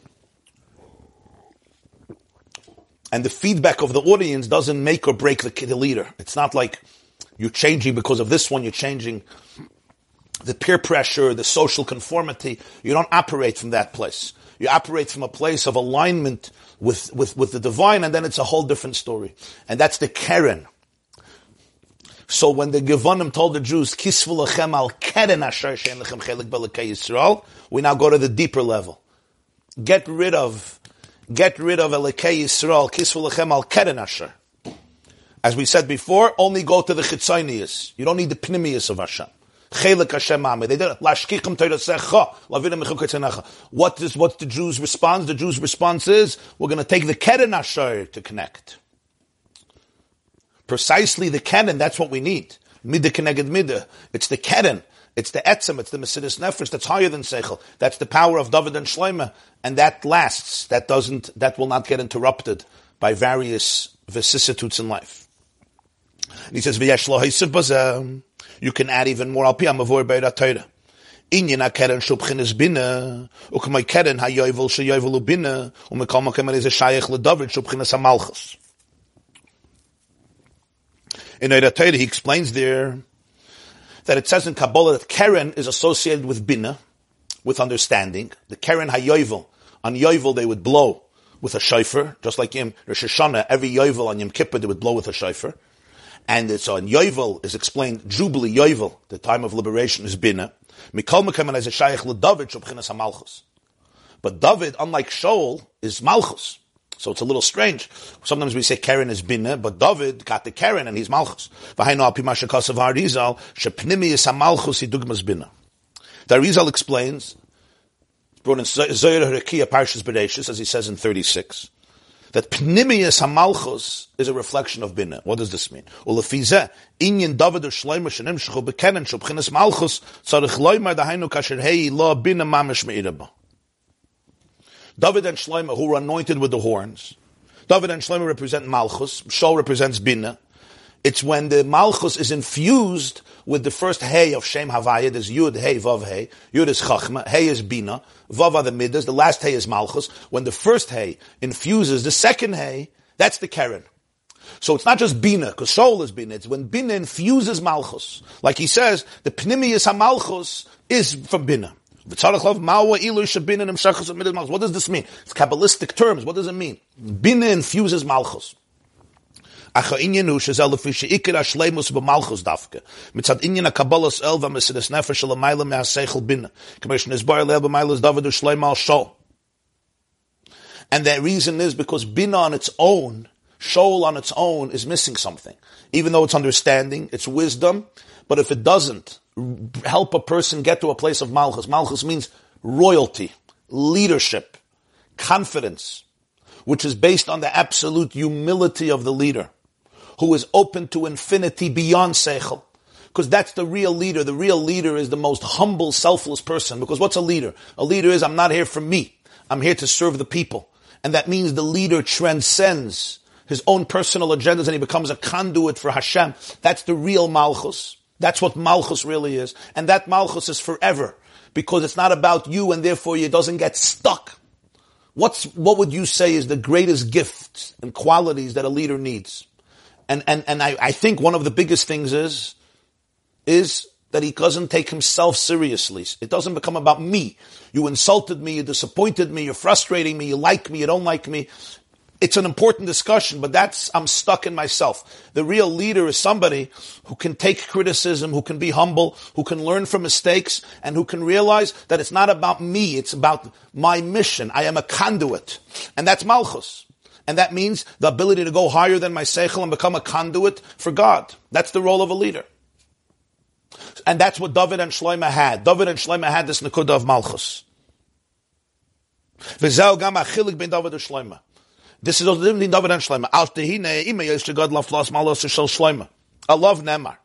And the feedback of the audience doesn't make or break the, the leader. It's not like you're changing because of this one, you're changing the peer pressure, the social conformity. You don't operate from that place. You operate from a place of alignment with, with, with the divine, and then it's a whole different story. And that's the Keren. So when the Yavonim told the Jews, Kisvu lechem al keren asher she'en lechem chelik Yisrael, we now go to the deeper level. Get rid of, get rid of Elekei Yisrael, Kisvu lechem al keren asher. As we said before, only go to the Chitzonius. You don't need the Pnimius of Hashem. Chelik Hashem. They did Lashkichim. What is, what's the Jews' response? The Jews' response is, we're going to take the Keren Asher to connect precisely the Keren, that's what we need. Midah Keneged Midah. It's the Keren. It's the etzem, it's the Mesiras Nefesh that's higher than Seichel. That's the power of David and Shloime. And that lasts. That doesn't, that will not get interrupted by various vicissitudes in life. And he says, you can add even more. Al pi amavor beira Torah. Inyan ha-keren shubchinis bina, ukmai keren ha-yovel she-yovel u-bina, umekal makem is a shayach le-david shubchinis ha-malchus. In Eira Torah, he explains there that it says in Kabbalah that Keren is associated with Bina, with understanding. The Keren HaYovel. On Yovel they would blow with a shofar, just like Yom Rosh Hashanah, every Yovel on Yom Kippur they would blow with a shofar. And it's on Yovel is explained, Jubilee Yovel, the time of liberation is Bina. Mikol Mekam as a Shaykh LeDavid Shubchinas HaMalchus. But David, unlike Shaul, is Malchus. So it's a little strange. Sometimes we say Keren is Bina, but David got the Keren and he's Malchus. V'hainu al pimasha kasav Harizal, shepnimi is HaMalchus idugmas Bina. The Arizal explains, brought in Zoyer Harakia Parshas Bereshis, as he says in 36, that Pnimius Hamalchus is a reflection of Bina. What does this mean? Ulefizeh, Inyan David Shleimer Shenim Shechu Bekenen Shubchinas Malchus, Tzarech Loimer Dahainu Kasher Hei Lo Bina Mamish Me'irabah. David and Shleimer, who were anointed with the horns, David and Shleimer represent Malchus, Shaul represents Bina. It's when the Malchus is infused with the first Hey of Shem Havaya, there's Yud, Hey, Vav, Hey. Yud is Chachma, Hey is Bina, Vav are the Midas, the last Hey is Malchus. When the first Hey infuses the second Hey, that's the Keren. So it's not just Bina, because Shaul is Bina, it's when Bina infuses Malchus. Like he says, the Pnimius HaMalchus is from Bina. What does this mean? It's Kabbalistic terms. What does it mean? Bina infuses Malchus. B'malchus dafke. El. And the reason is because bina on its own, shol on its own is missing something. Even though it's understanding, it's wisdom, but if it doesn't help a person get to a place of malchus, malchus means royalty, leadership, confidence, which is based on the absolute humility of the leader who is open to infinity beyond Seichel. Because that's the real leader. The real leader is the most humble, selfless person. Because what's a leader? A leader is, I'm not here for me. I'm here to serve the people. And that means the leader transcends his own personal agendas and he becomes a conduit for Hashem. That's the real Malchus. That's what Malchus really is. And that Malchus is forever. Because it's not about you and therefore it doesn't get stuck. What's, what would you say is the greatest gifts and qualities that a leader needs? And and and I, I think one of the biggest things is is that he doesn't take himself seriously. It doesn't become about me. You insulted me, you disappointed me, you're frustrating me, you like me, you don't like me. It's an important discussion, but that's, I'm stuck in myself. The real leader is somebody who can take criticism, who can be humble, who can learn from mistakes, and who can realize that it's not about me, it's about my mission. I am a conduit. And that's Malchus. And that means the ability to go higher than my seichel and become a conduit for God. That's the role of a leader. And that's what David and Shloimeh had. David and Shloimeh had this nekuda of Malchus. This is the David and Shloimeh. I love Nemar.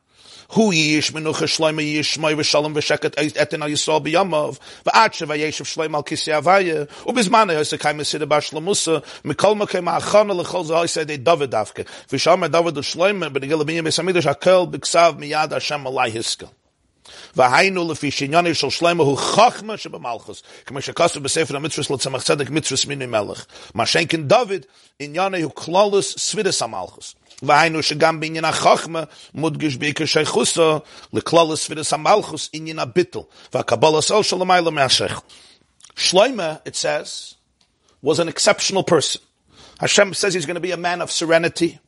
Hu yish menucha shloima yish shmoy v'shalom v'sheket etin al yisrael b'yamav v'ad sheva yeshiv shloim al kisi avaya u'bizmana yose kai mesida b'ashlemusa mikol makay ma'achana l'chol zahoi sedei David avke v'shalom David u'shloima b'negel b'yim b'samidosh hakel b'ksav miyad Hashem alai hiskel והיינו לפי שענייני של שלמה הוא חכמה שבמלכוס, כמו שכתוב בספר המצווס לצמח צדק מצווס מיני מלך. מה שאין דוד, ענייני הוא כלולוס סבידס המלכוס. והיינו שגם בעניין החוכמה מודגש בעיקר שייכוסו לכלל ספירס המלכוס עניין הביטל והקבלה סול של המיילה מהשייך. Shloima, it says, was an exceptional person. Hashem says he's going to be a man of serenity.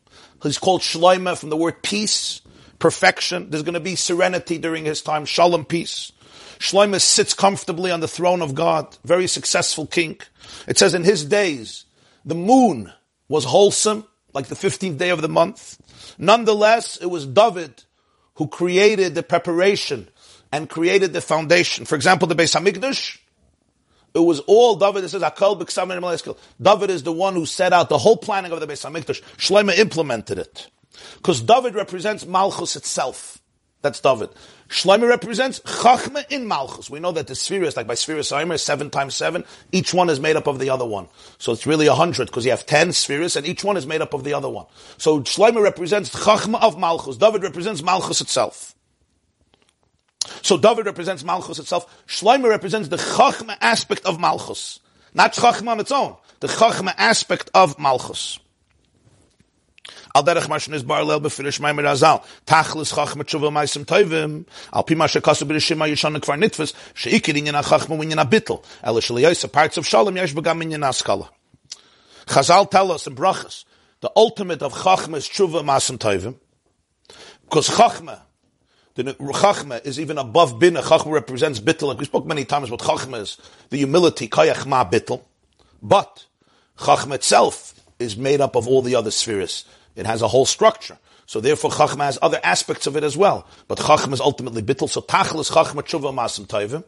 He's called Shloima from the word peace, perfection. There's going to be serenity during his time, shalom, peace. Shloima sits comfortably on the throne of God, very successful king. It says in his days, the moon was wholesome like the 15th day of the month. Nonetheless, it was David who created the preparation and created the foundation. For example, the Beis Hamikdash, it was all David. It says David is the one who set out the whole planning of the Beis Hamikdash. Shlomo implemented it because David represents Malchus itself. That's David. Shlomo represents Chachma in Malchus. We know that the spheres, like by spheres Aimer, seven times seven, each one is made up of the other one. So it's really a hundred, because you have ten spheres, and each one is made up of the other one. So Shlomo represents Chachma of Malchus. David represents Malchus itself. So David represents Malchus itself. Shlomo represents the Chachma aspect of Malchus. Not Chachma on its own. The Chachma aspect of Malchus. Al derech mashon is bar lel befirish maimer azal. Tachlis chachma tshuva maisim toivim. Al pi masha kasu b'rishim ha'yishon kvar nitfus. She'ikir inyan ha'chachma winyan ha'bittel. Ela shaliyosa parts of shalom yesh begam inyan ha'skala. Chazal tell us in brachas, the ultimate of chachma is tshuva masim tovim, because chachma, the chachma is even above bina. Chachma represents bittel. Like we spoke many times what chachma is, the humility, kayach ma bittel. But chachma itself is made up of all the other spheres. It has a whole structure. So therefore, Chachma has other aspects of it as well. But Chachma is ultimately bittul. So Tachlis Chachma Tshuva Masim Toivim.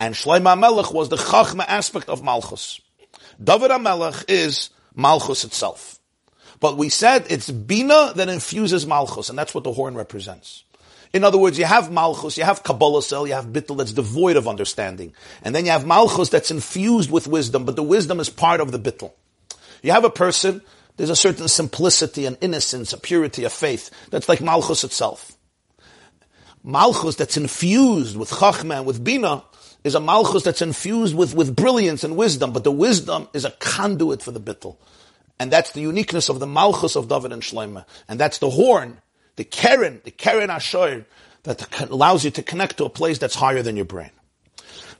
And Shlomo Melech was the Chachma aspect of Malchus. David HaMelech is Malchus itself. But we said it's Bina that infuses Malchus, and that's what the horn represents. In other words, you have Malchus, you have Kabbalah cell, you have Bittel that's devoid of understanding. And then you have Malchus that's infused with wisdom, but the wisdom is part of the Bittel. You have a person there's a certain simplicity and innocence, a purity of faith that's like Malchus itself. Malchus that's infused with Chachma and with Bina is a Malchus that's infused with, with brilliance and wisdom, but the wisdom is a conduit for the Bittel. And that's the uniqueness of the Malchus of David and Shlomo. And that's the horn, the Keren, the Keren Asher, that allows you to connect to a place that's higher than your brain.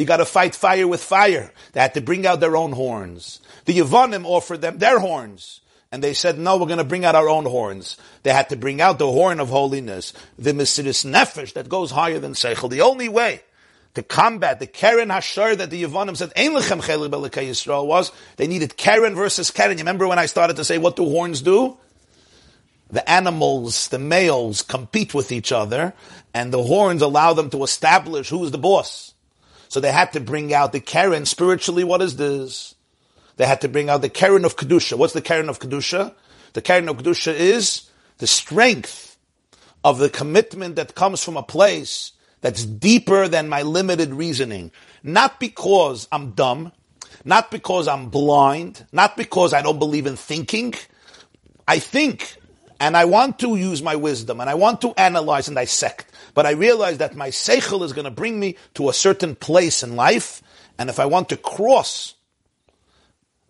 You got to fight fire with fire. They had to bring out their own horns. The Yavanim offered them their horns. And they said, no, we're going to bring out our own horns. They had to bring out the horn of holiness, the Mesiris Nefesh that goes higher than Seichel. The only way to combat the Keren Hashar that the Yavanim said, Ein lechem Yisrael was, they needed Keren versus Keren. You remember when I started to say what do horns do? The animals, the males compete with each other, and the horns allow them to establish who is the boss. So they had to bring out the Keren spiritually. What is this? They had to bring out the Keren of Kedusha. What's the Keren of Kedusha? The Keren of Kedusha is the strength of the commitment that comes from a place that's deeper than my limited reasoning. Not because I'm dumb, not because I'm blind, not because I don't believe in thinking. I think and I want to use my wisdom and I want to analyze and dissect. But I realize that my seichel is going to bring me to a certain place in life. And if I want to cross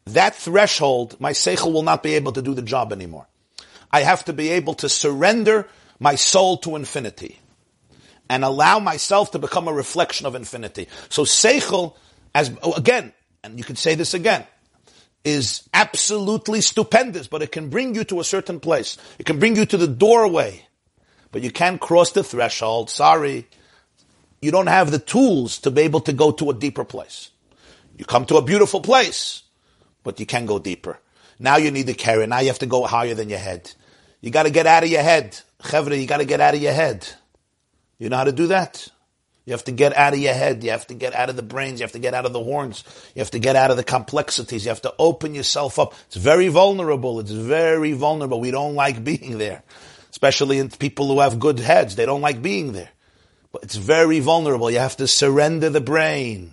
that threshold, my seichel will not be able to do the job anymore. I have to be able to surrender my soul to infinity and allow myself to become a reflection of infinity. So seichel, as oh, again, and you could say this again, is absolutely stupendous, but it can bring you to a certain place. It can bring you to the doorway, but you can't cross the threshold. Sorry. You don't have the tools to be able to go to a deeper place. You come to a beautiful place, but you can't go deeper. Now you need the carry. Now you have to go higher than your head. You got to get out of your head. Chevra, you got to get out of your head. You know how to do that? You have to get out of your head. You have to get out of the brains. You have to get out of the horns. You have to get out of the complexities. You have to open yourself up. It's very vulnerable. It's very vulnerable. We don't like being there, especially in people who have good heads. They don't like being there. But it's very vulnerable. You have to surrender the brain.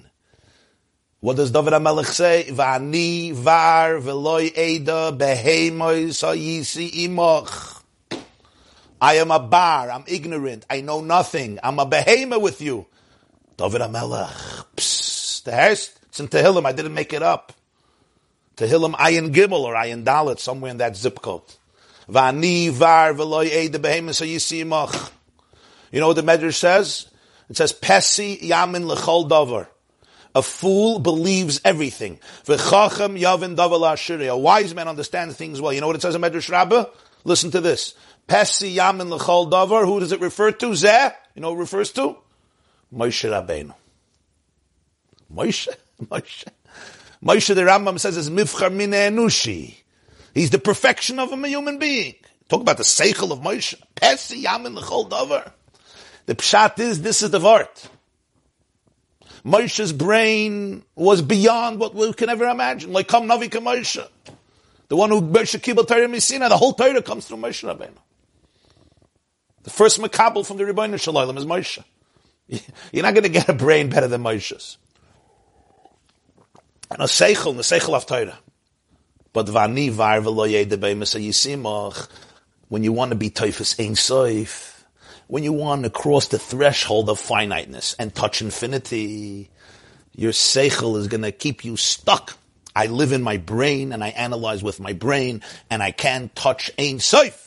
What does David HaMelech say? Va'ani var veloy eda behemoy sayisi. I am a bar. I'm ignorant. I know nothing. I'm a behemoth with you. David Amelech. Psst. The Hest. It's in Tehillim. I didn't make it up. Tehillim Ayin Gimel or Ayin Dalit, somewhere in that zip code. Vani var veloy eid the behemoth yisimach. You know what the Medrash says? It says, Pesi yamin lechol davar. A fool believes everything. Yavin A wise man understands things well. You know what it says in Medrash Rabbah? Listen to this. Pesi Yamin L'chol Davar. Who does it refer to? Zeh. You know it refers to? Moshe Rabbeinu. Moshe. [LAUGHS] Moshe. Moshe the Rambam says is Mivchar Mine Enushi. He's the perfection of a human being. Talk about the seichel of Moshe. Pesi Yamin L'chol Davar. The pshat is, this is the vart. Moshe's brain was beyond what we can ever imagine. Like, come Navi Moshe. The one who Moshe Kibbutz Torah Misina, the whole Torah comes through Moshe Rabbeinu. The first makabel from the Rebbeinu Shalom is Moshe. [LAUGHS] You're not going to get a brain better than Moshe's. And a seichel, the seichel of Torah. But vani var when you want to be typhus ein soif, when you want to cross the threshold of finiteness and touch infinity, your seichel is going to keep you stuck. I live in my brain and I analyze with my brain and I can't touch ein soif.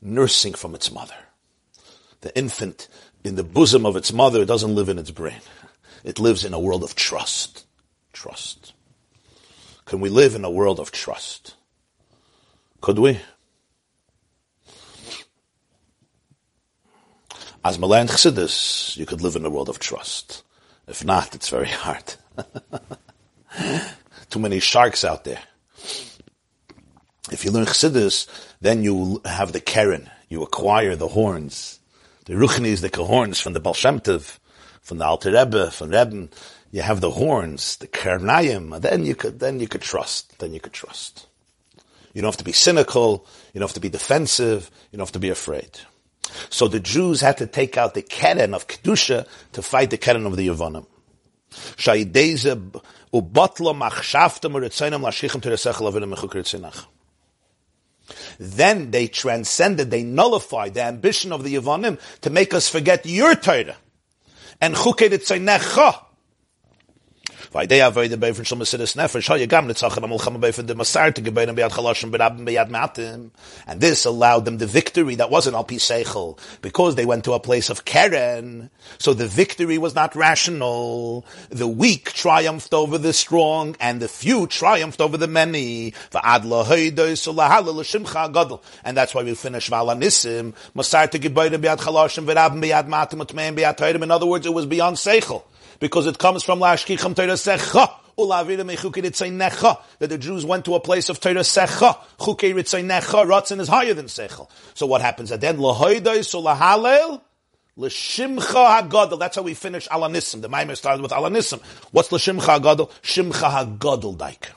nursing from its mother. The infant in the bosom of its mother doesn't live in its brain. It lives in a world of trust. Trust. Can we live in a world of trust? Could we? As Malan Chassidus, you could live in a world of trust. If not, it's very hard. [LAUGHS] Too many sharks out there. If you learn Chassidus, then you have the Keren. You acquire the horns. The Ruchnis, the horns from the Baal Shem Tov, from the Alter Rebbe, from Rebbe. You have the horns, the Kernayim. Then you could, then you could trust. Then you could trust. You don't have to be cynical. You don't have to be defensive. You don't have to be afraid. So the Jews had to take out the Keren of Kedusha to fight the Keren of the Yavonim. Then they transcended, they nullified the ambition of the Yavonim to make us forget your Torah. And chuket Vayde avoid the from some sidis nefesh ha yagam nitzachim amol chama beifin the masar to gebein biyad chaloshim berabim biyad matim. And this allowed them the victory that wasn't al seichel because they went to a place of keren. So the victory was not rational. The weak triumphed over the strong and the few triumphed over the many. And that's why we finish Valanisim, In other words, it was beyond seichel because it comes from Lashkicham Torah Secha. That the Jews went to a place of Torah Secha. Chukei Ritzay Ratzin is higher than Sechel. So what happens at the end? Lahoidai, so lahalel, L'shimcha hagadol. That's how we finish Alanism. The Maimer started with Alanism. What's l'shimcha hagadol? Shimcha hagadol daik.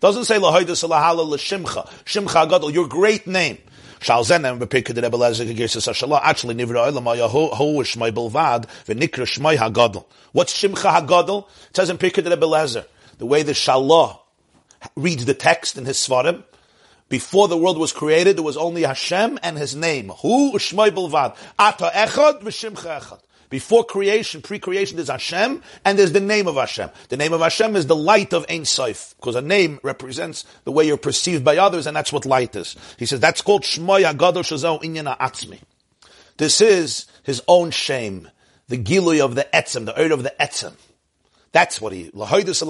Doesn't say lahoidai, so lahalel, l'shimcha. Shimcha hagadol, your great name. Shalzenem bepikad Rebbe Lezer gegirsa sashala. Actually, nivra olam haya hu shmai bilvad v'nikra shmai hagadol. What's shimcha hagadol? It says in Pirkei Rebbe Lezer. The way the Shalah reads the text in his svarim. Before the world was created, there was only Hashem and His name. Hu shmai bilvad. Ata echad v'shimcha echad. Before creation, pre-creation, there's Hashem, and there's the name of Hashem. The name of Hashem is the light of Ein Sof, because a name represents the way you're perceived by others, and that's what light is. He says that's called Shmoy Agadol Shazau Inyana Atzmi. This is his own shame, the gilui of the etzem, the earth of the etzem. That's what he, There's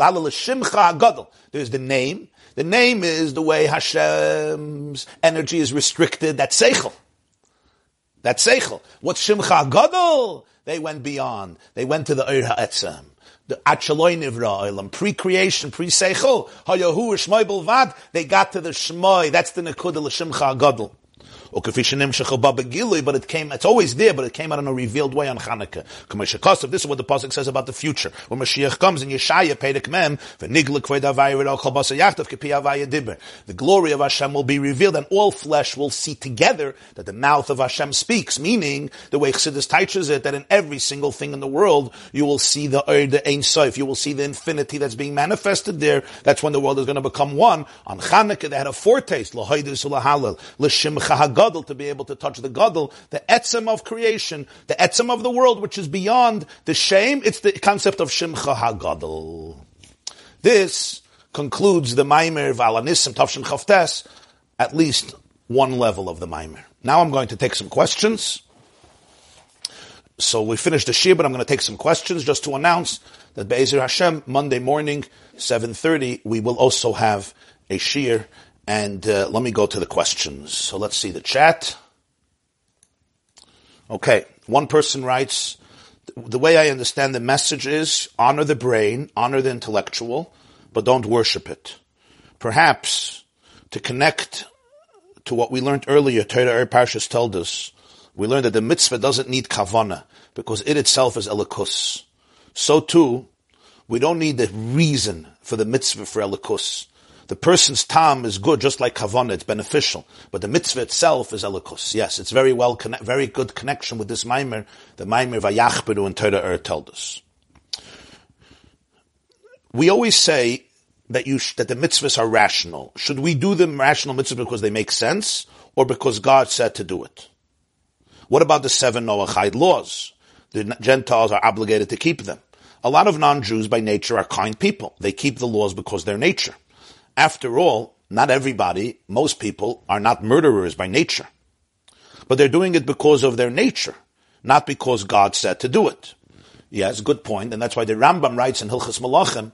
the name. The name is the way Hashem's energy is restricted. That's Seichel. That's Seichel. What's Shimcha Gadol? They went beyond. They went to the Ur Ha'etzem. The Achaloi Nivra Olam, pre-creation, pre-Seichel, Hayahu Shmoy Bulvad, they got to the Shmoi, that's the Nekudah L'Shimcha But it came, it's always there, but it came out in a revealed way on Hanukkah. This is what the Pasuk says about the future. When Mashiach comes in Yeshaya, Perek Mem, the glory of Hashem will be revealed and all flesh will see together that the mouth of Hashem speaks, meaning the way Chassidus teaches it, that in every single thing in the world, you will see the the Ein Sof, you will see the infinity that's being manifested there. That's when the world is going to become one. On Hanukkah, they had a foretaste, gadol to be able to touch the gadol, the etzem of creation, the etzem of the world, which is beyond the shame. It's the concept of shimcha hagadol. This concludes the Maimer Valanisim Tavshin Chavtes, at least one level of the Maimer. Now I'm going to take some questions. So we finished the Shir, but I'm going to take some questions just to announce that Be'ezer Hashem, Monday morning, 7.30, we will also have a Shir and uh, let me go to the questions. So let's see the chat. Okay, one person writes, the way I understand the message is honor the brain, honor the intellectual, but don't worship it. Perhaps to connect to what we learned earlier, Torah Parshas told us, we learned that the mitzvah doesn't need kavana because it itself is elikus. So too, we don't need the reason for the mitzvah for elikus. The person's tam is good, just like kavana, it's beneficial. But the mitzvah itself is elikus. Yes, it's very well, very good connection with this maimer, the maimer vayachberu and Torah Er told us. We always say that you sh- that the mitzvahs are rational. Should we do the rational mitzvahs because they make sense, or because God said to do it? What about the seven Noahide laws? The Gentiles are obligated to keep them. A lot of non-Jews by nature are kind people. They keep the laws because they're nature. After all, not everybody, most people are not murderers by nature. But they're doing it because of their nature, not because God said to do it. Yes, good point, and that's why the Rambam writes in Hilchas Malachim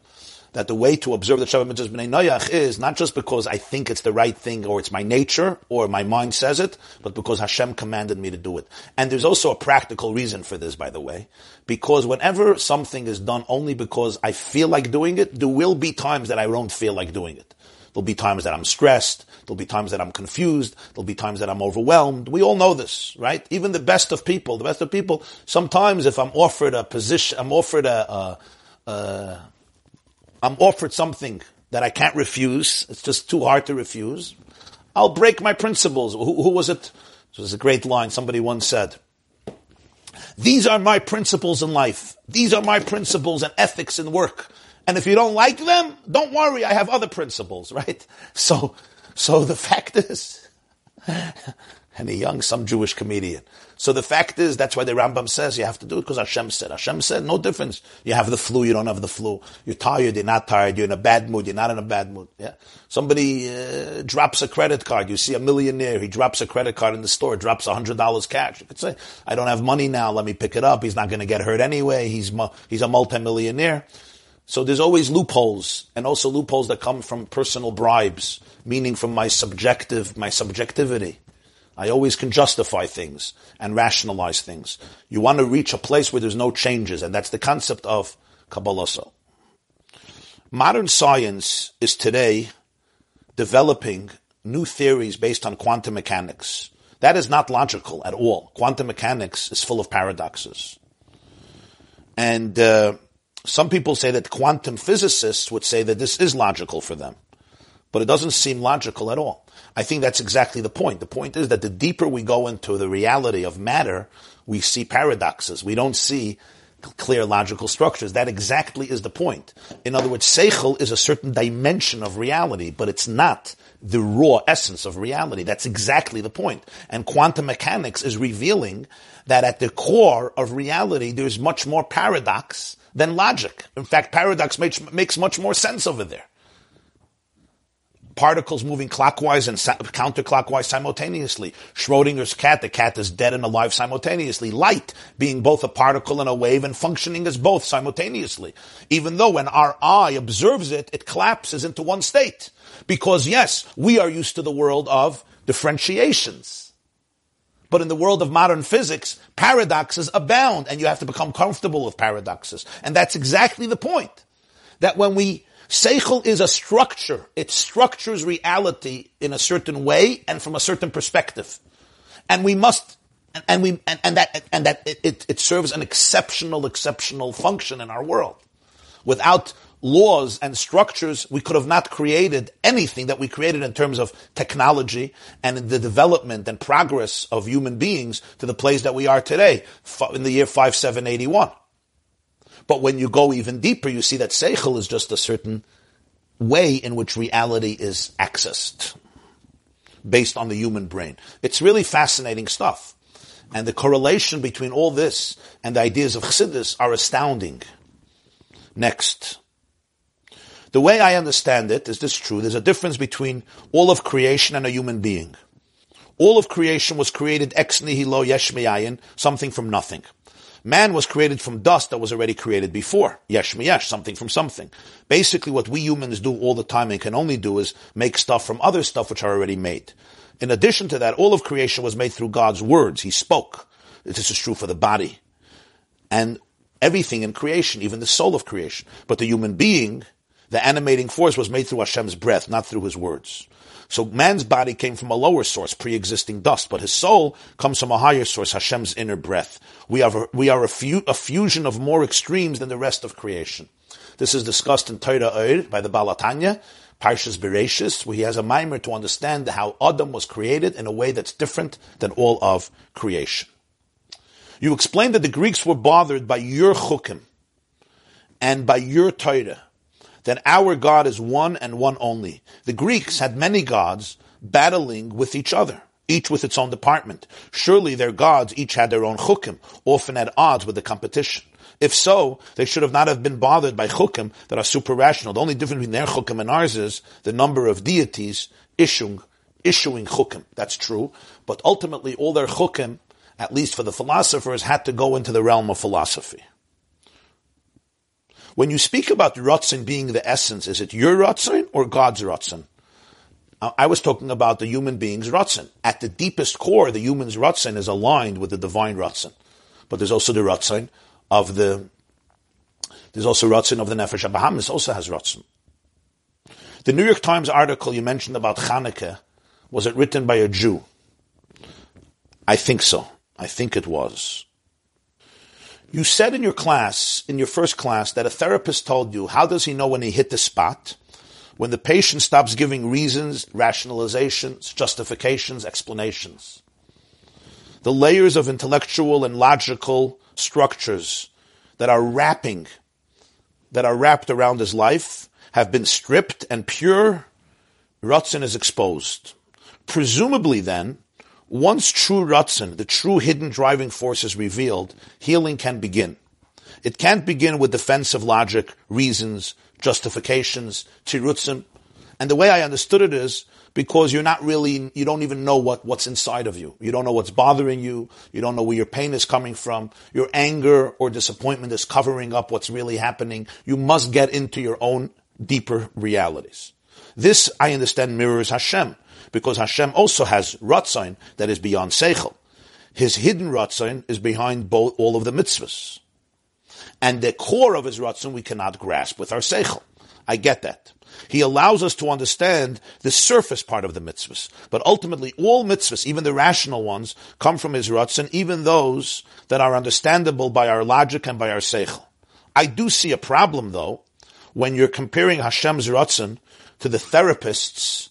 that the way to observe the Shabbat Mitzvahs B'nai Noyach is not just because I think it's the right thing or it's my nature or my mind says it, but because Hashem commanded me to do it. And there's also a practical reason for this, by the way, because whenever something is done only because I feel like doing it, there will be times that I don't feel like doing it. There'll be times that I'm stressed. There'll be times that I'm confused. There'll be times that I'm overwhelmed. We all know this, right? Even the best of people, the best of people, sometimes if I'm offered a position, I'm offered a, a, a I'm offered something that I can't refuse. It's just too hard to refuse. I'll break my principles. Who, who was it? This was a great line. Somebody once said, these are my principles in life. These are my principles and ethics in work. And if you don't like them, don't worry. I have other principles, [LAUGHS] right? So, so the fact is, and a young, some Jewish comedian. So the fact is, that's why the Rambam says you have to do it because Hashem said. Hashem said, no difference. You have the flu, you don't have the flu. You're tired, you're not tired. You're in a bad mood, you're not in a bad mood. Yeah. Somebody uh, drops a credit card. You see a millionaire, he drops a credit card in the store, drops a hundred dollars cash. You could say, I don't have money now. Let me pick it up. He's not going to get hurt anyway. He's he's a multimillionaire. So there's always loopholes, and also loopholes that come from personal bribes, meaning from my subjective, my subjectivity. I always can justify things and rationalize things. You want to reach a place where there's no changes, and that's the concept of Kabbalah. So. Modern science is today developing new theories based on quantum mechanics. That is not logical at all. Quantum mechanics is full of paradoxes. And uh, some people say that quantum physicists would say that this is logical for them. But it doesn't seem logical at all. I think that's exactly the point. The point is that the deeper we go into the reality of matter, we see paradoxes. We don't see clear logical structures. That exactly is the point. In other words, seichel is a certain dimension of reality, but it's not the raw essence of reality. That's exactly the point. And quantum mechanics is revealing that at the core of reality, there's much more paradox than logic. In fact, paradox makes, makes much more sense over there particles moving clockwise and counterclockwise simultaneously. Schrodinger's cat, the cat is dead and alive simultaneously. Light being both a particle and a wave and functioning as both simultaneously. Even though when our eye observes it, it collapses into one state. Because yes, we are used to the world of differentiations. But in the world of modern physics, paradoxes abound and you have to become comfortable with paradoxes. And that's exactly the point. That when we Seichel is a structure. It structures reality in a certain way and from a certain perspective. And we must, and we, and, and that, and that it, it serves an exceptional, exceptional function in our world. Without laws and structures, we could have not created anything that we created in terms of technology and the development and progress of human beings to the place that we are today in the year 5781. But when you go even deeper, you see that seichel is just a certain way in which reality is accessed based on the human brain. It's really fascinating stuff. And the correlation between all this and the ideas of Chassidus are astounding. Next. The way I understand it is this true. There's a difference between all of creation and a human being. All of creation was created ex nihilo yesh something from nothing. Man was created from dust that was already created before. Yesh miyesh, something from something. Basically what we humans do all the time and can only do is make stuff from other stuff which are already made. In addition to that, all of creation was made through God's words. He spoke. This is true for the body. And everything in creation, even the soul of creation. But the human being, the animating force was made through Hashem's breath, not through his words. So man's body came from a lower source, pre-existing dust, but his soul comes from a higher source, Hashem's inner breath. We are, we are a, fu- a fusion of more extremes than the rest of creation. This is discussed in Torah Oir by the Baal HaTanya, Parshas Bereshis, where he has a mimer to understand how Adam was created in a way that's different than all of creation. You explained that the Greeks were bothered by your chukim and by your Torah that our God is one and one only. The Greeks had many gods battling with each other, each with its own department. Surely their gods each had their own chukim, often at odds with the competition. If so, they should have not have been bothered by chukim that are super rational. The only difference between their chukim and ours is the number of deities issuing, issuing chukim. That's true. But ultimately all their chukim, at least for the philosophers, had to go into the realm of philosophy. When you speak about Ratzin being the essence, is it your Ratzin or God's Ratzin? I was talking about the human being's Ratzin. At the deepest core, the human's Ratzin is aligned with the divine Ratzin. But there's also the Ratzin of the, there's also Ratzin of the Nefesh Bahamis also has Ratzin. The New York Times article you mentioned about Hanukkah, was it written by a Jew? I think so. I think it was. You said in your class, in your first class, that a therapist told you, how does he know when he hit the spot? When the patient stops giving reasons, rationalizations, justifications, explanations. The layers of intellectual and logical structures that are wrapping, that are wrapped around his life have been stripped and pure Ratzin is exposed. Presumably then, once true Ratzin, the true hidden driving force is revealed, healing can begin. It can't begin with defensive logic, reasons, justifications, tirutzim. And the way I understood it is because you're not really, you don't even know what, what's inside of you. You don't know what's bothering you. You don't know where your pain is coming from. Your anger or disappointment is covering up what's really happening. You must get into your own deeper realities. This, I understand, mirrors Hashem because Hashem also has Ratzain that is beyond Seichel. His hidden Ratzain is behind both, all of the mitzvahs. And the core of his Ratzain we cannot grasp with our Seichel. I get that. He allows us to understand the surface part of the mitzvahs. But ultimately, all mitzvahs, even the rational ones, come from his Ratzin, even those that are understandable by our logic and by our Seichel. I do see a problem, though, when you're comparing Hashem's Ratzin to the therapist's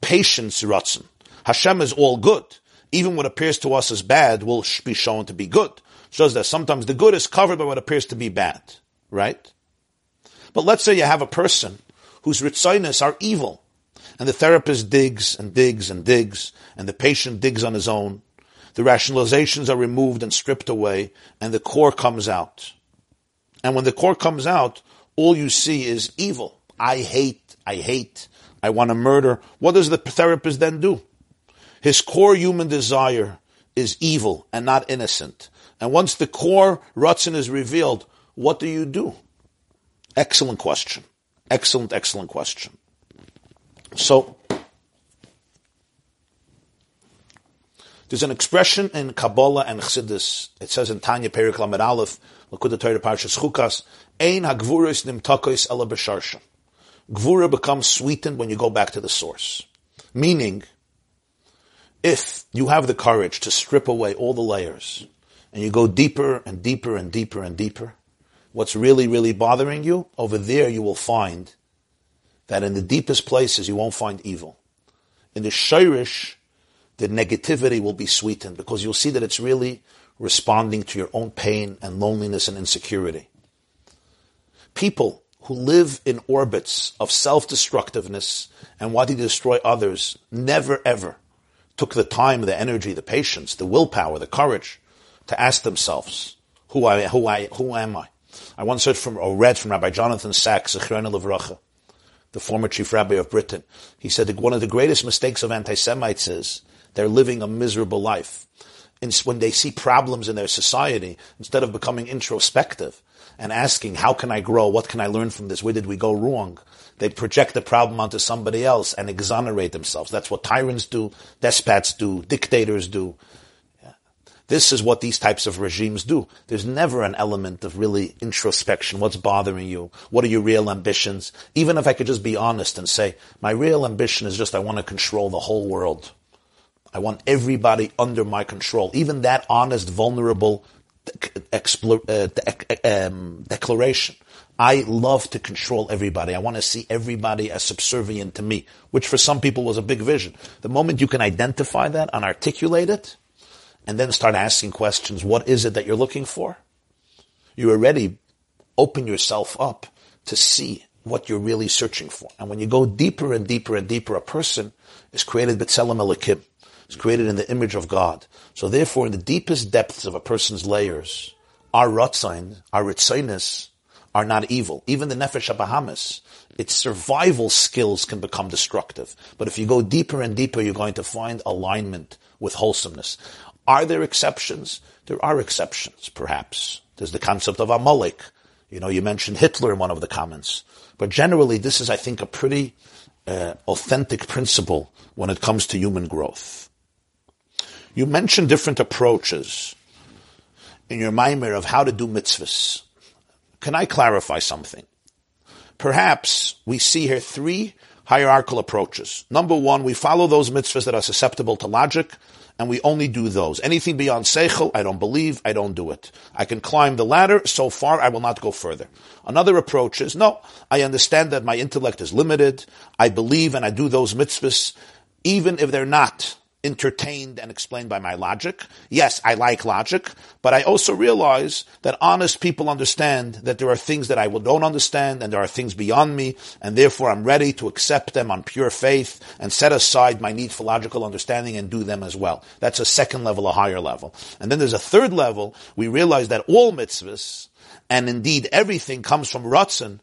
patience ratzon. Hashem is all good. Even what appears to us as bad will be shown to be good. Shows that sometimes the good is covered by what appears to be bad, right? But let's say you have a person whose ritzinus are evil, and the therapist digs and digs and digs, and the patient digs on his own. The rationalizations are removed and stripped away, and the core comes out. And when the core comes out, all you see is evil. I hate, I hate, I want to murder. What does the therapist then do? His core human desire is evil and not innocent. And once the core Ratzin is revealed, what do you do? Excellent question. Excellent, excellent question. So, there's an expression in Kabbalah and Chassidus. It says in Tanya Perek Lamed Aleph, Likkutei Torah Parshas Chukas, Ein hagvuris nimtakos ela b'sharsha. Gvura becomes sweetened when you go back to the source. Meaning, if you have the courage to strip away all the layers and you go deeper and deeper and deeper and deeper, what's really, really bothering you, over there you will find that in the deepest places you won't find evil. In the shirish, the negativity will be sweetened because you'll see that it's really responding to your own pain and loneliness and insecurity. People who live in orbits of self-destructiveness and wanting to destroy others never ever took the time, the energy, the patience, the willpower, the courage to ask themselves, who I, who I, who am I? I once heard from, or read from Rabbi Jonathan Sacks, the former chief rabbi of Britain. He said that one of the greatest mistakes of anti-Semites is they're living a miserable life. And when they see problems in their society, instead of becoming introspective, and asking, how can I grow? What can I learn from this? Where did we go wrong? They project the problem onto somebody else and exonerate themselves. That's what tyrants do, despots do, dictators do. This is what these types of regimes do. There's never an element of really introspection. What's bothering you? What are your real ambitions? Even if I could just be honest and say, my real ambition is just I want to control the whole world. I want everybody under my control. Even that honest, vulnerable uh, um, declaration. I love to control everybody. I want to see everybody as subservient to me, which for some people was a big vision. The moment you can identify that and articulate it, and then start asking questions, what is it that you're looking for? You already open yourself up to see what you're really searching for. And when you go deeper and deeper and deeper, a person is created b'tselem Elokim. Is created in the image of God. So therefore, in the deepest depths of a person's layers, our rotzain, our ritzainis, are not evil. Even the nefesh abahamis, its survival skills can become destructive. But if you go deeper and deeper, you're going to find alignment with wholesomeness. Are there exceptions? There are exceptions, perhaps. There's the concept of Amalek. You know, you mentioned Hitler in one of the comments. But generally, this is, I think, a pretty uh, authentic principle when it comes to human growth. You mentioned different approaches in your mimer of how to do mitzvahs. Can I clarify something? Perhaps we see here three hierarchical approaches. Number one, we follow those mitzvahs that are susceptible to logic and we only do those. Anything beyond seichel, I don't believe, I don't do it. I can climb the ladder, so far I will not go further. Another approach is, no, I understand that my intellect is limited, I believe and I do those mitzvahs, even if they're not entertained and explained by my logic. Yes, I like logic, but I also realize that honest people understand that there are things that I don't understand and there are things beyond me, and therefore I'm ready to accept them on pure faith and set aside my need for logical understanding and do them as well. That's a second level, a higher level. And then there's a third level. We realize that all mitzvahs, and indeed everything comes from Ratzin,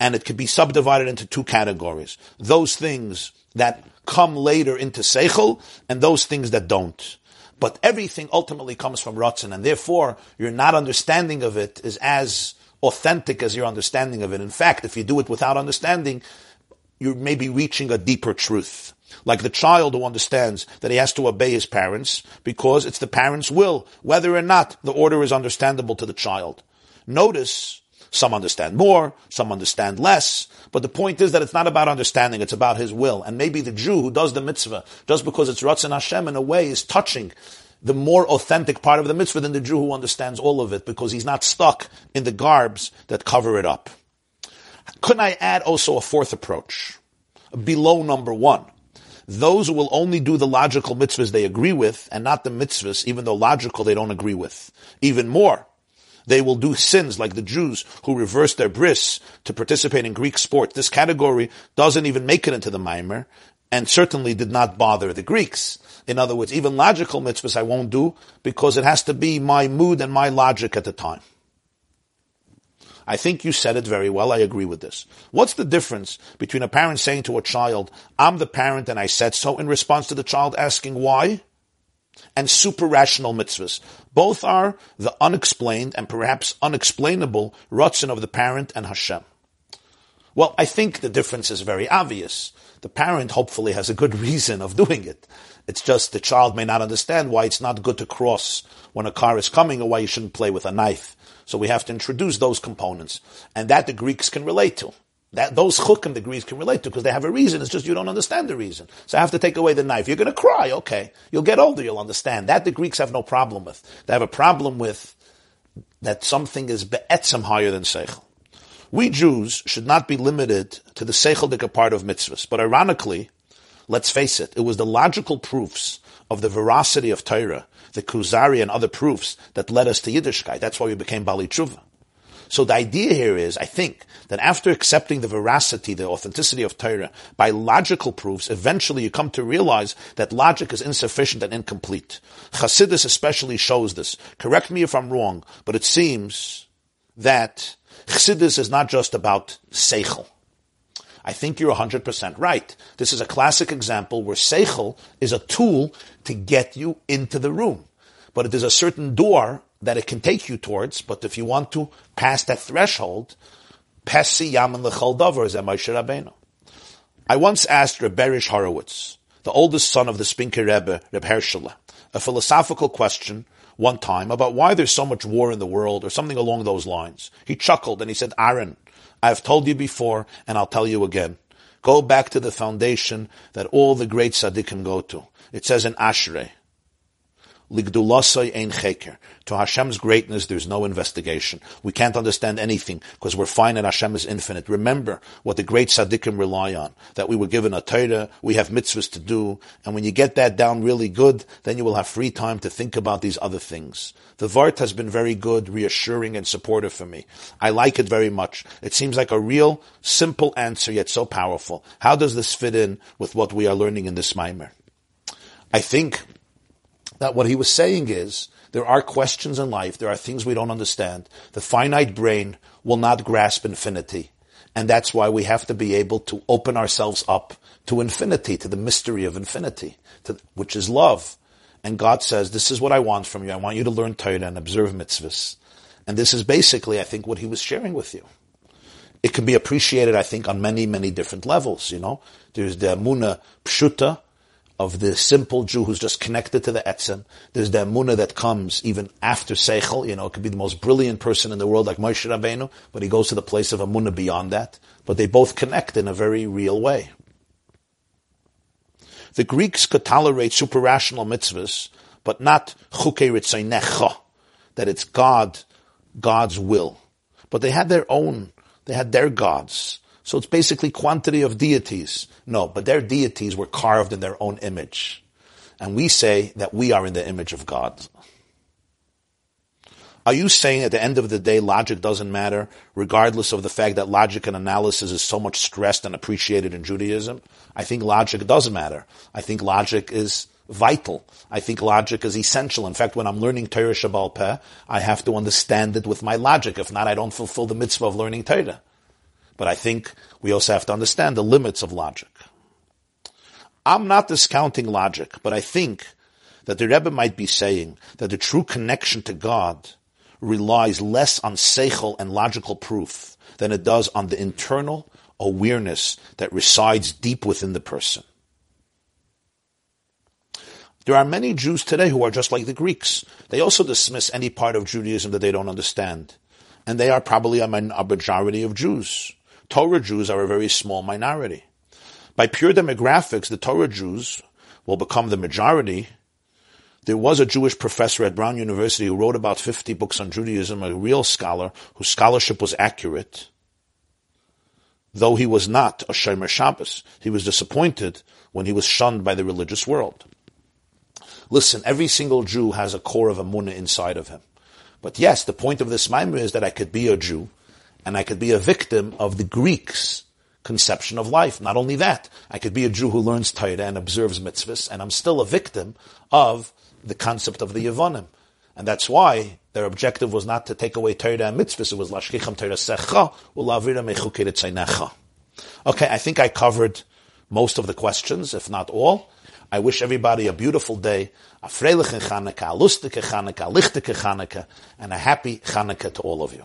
and it could be subdivided into two categories. Those things that come later into Seichel, and those things that don't. But everything ultimately comes from Ratzin, and therefore your not understanding of it is as authentic as your understanding of it. In fact, if you do it without understanding, you may be reaching a deeper truth. Like the child who understands that he has to obey his parents because it's the parents' will, whether or not the order is understandable to the child. Notice some understand more, some understand less. But the point is that it's not about understanding, it's about his will. And maybe the Jew who does the mitzvah, just because it's Ratzon Hashem in a way, is touching the more authentic part of the mitzvah than the Jew who understands all of it, because he's not stuck in the garbs that cover it up. Couldn't I add also a fourth approach? Below number one. Those who will only do the logical mitzvahs they agree with, and not the mitzvahs, even though logical, they don't agree with. Even more, they will do sins like the Jews who reversed their bris to participate in Greek sport. This category doesn't even make it into the mimer and certainly did not bother the Greeks. In other words, even logical mitzvahs I won't do because it has to be my mood and my logic at the time. I think you said it very well. I agree with this. What's the difference between a parent saying to a child, I'm the parent and I said so in response to the child asking why? And super rational mitzvahs. Both are the unexplained and perhaps unexplainable rutzin of the parent and Hashem. Well, I think the difference is very obvious. The parent hopefully has a good [LAUGHS] reason of doing it. It's just the child may not understand why it's not good to cross when a car is coming or why you shouldn't play with a knife. So we have to introduce those components. And that the Greeks can relate to. That those chukim the Greeks can relate to because they have a reason. It's just you don't understand the reason. So I have to take away the knife. You're going to cry, okay? You'll get older, you'll understand. That the Greeks have no problem with. They have a problem with that something is be'etzem higher than seichel. We Jews should not be limited to the seichel part of mitzvahs. But ironically, let's face it, it was the logical proofs of the veracity of Torah, the Kuzari and other proofs that led us to Yiddishkeit. That's why we became Bali Tshuva. So the idea here is, I think, that after accepting the veracity, the authenticity of Torah by logical proofs, eventually you come to realize that logic is insufficient and incomplete. Chassidus especially shows this. Correct me if I'm wrong, but it seems that Chassidus is not just about seichel. I think you're 100% right. This is a classic example where seichel is a tool to get you into the room. But it is a certain door that it can take you towards, but if you want to pass that threshold, Pesi Yaman Lechol Dover is Moshe Rabbeinu. I once asked Reb Reberish Horowitz, the oldest son of the Spinker Rebbe, Reb Hershela, a philosophical question one time about why there's so much war in the world or something along those lines. He chuckled and he said, Aaron, I've told you before and I'll tell you again. Go back to the foundation that all the great tzaddikim go to. It says in Ashrei. To Hashem's greatness, there's no investigation. We can't understand anything because we're and Hashem is infinite. Remember what the great tzaddikim rely on, that we were given a Torah, we have mitzvahs to do, and when you get that down really good, then you will have free time to think about these other things. The Vart has been very good, reassuring, and supportive for me. I like it very much. It seems like a real, simple answer, yet so powerful. How does this fit in with what we are learning in this Maimer? I think that what he was saying is there are questions in life, there are things we don't understand. The finite brain will not grasp infinity. And that's why we have to be able to open ourselves up to infinity, to the mystery of infinity, to, which is love. And God says, this is what I want from you. I want you to learn Torah and observe mitzvahs. And this is basically, I think, what he was sharing with you. It can be appreciated, I think, on many, many different levels, you know. There's the Muna Pshuta, of the simple Jew who's just connected to the Etzem. There's the Amunah that comes even after Seichel. You know, it could be the most brilliant person in the world like Moshe Rabbeinu, but he goes to the place of Amunah beyond that. But they both connect in a very real way. The Greeks could tolerate super-rational mitzvahs, but not chukei ritzaynecha, that it's God, God's will. But they had their own, they had their gods. So it's basically quantity of deities. No, but their deities were carved in their own image. And we say that we are in the image of God. Are you saying at the end of the day logic doesn't matter, regardless of the fact that logic and analysis is so much stressed and appreciated in Judaism? I think logic does matter. I think logic is vital. I think logic is essential. In fact, when I'm learning Torah Shebaal Peh, I have to understand it with my logic. If not, I don't fulfill the mitzvah of learning Torah. But I think we also have to understand the limits of logic. I'm not discounting logic, but I think that the Rebbe might be saying that the true connection to God relies less on seichel and logical proof than it does on the internal awareness that resides deep within the person. There are many Jews today who are just like the Greeks. They also dismiss any part of Judaism that they don't understand. And they are probably a majority of Jews. Torah Jews are a very small minority. By pure demographics, the Torah Jews will become the majority. There was a Jewish professor at Brown University who wrote about 50 books on Judaism, a real scholar whose scholarship was accurate, though he was not a Shomer Shabbos. He was disappointed when he was shunned by the religious world. Listen, every single Jew has a core of Amunah inside of him. But yes, the point of this mimer is that I could be a Jew and I could be a victim of the Greeks' conception of life. Not only that, I could be a Jew who learns Torah and observes mitzvahs, and I'm still a victim of the concept of the Yavonim. And that's why their objective was not to take away Torah and mitzvahs, it was lashkicham Torah secha, ulavira mechukeret Okay, I think I covered most of the questions, if not all. I wish everybody a beautiful day, a freiliche Chanukah, a lustige Chanukah, a Chanukah, and a happy Chanukah to all of you.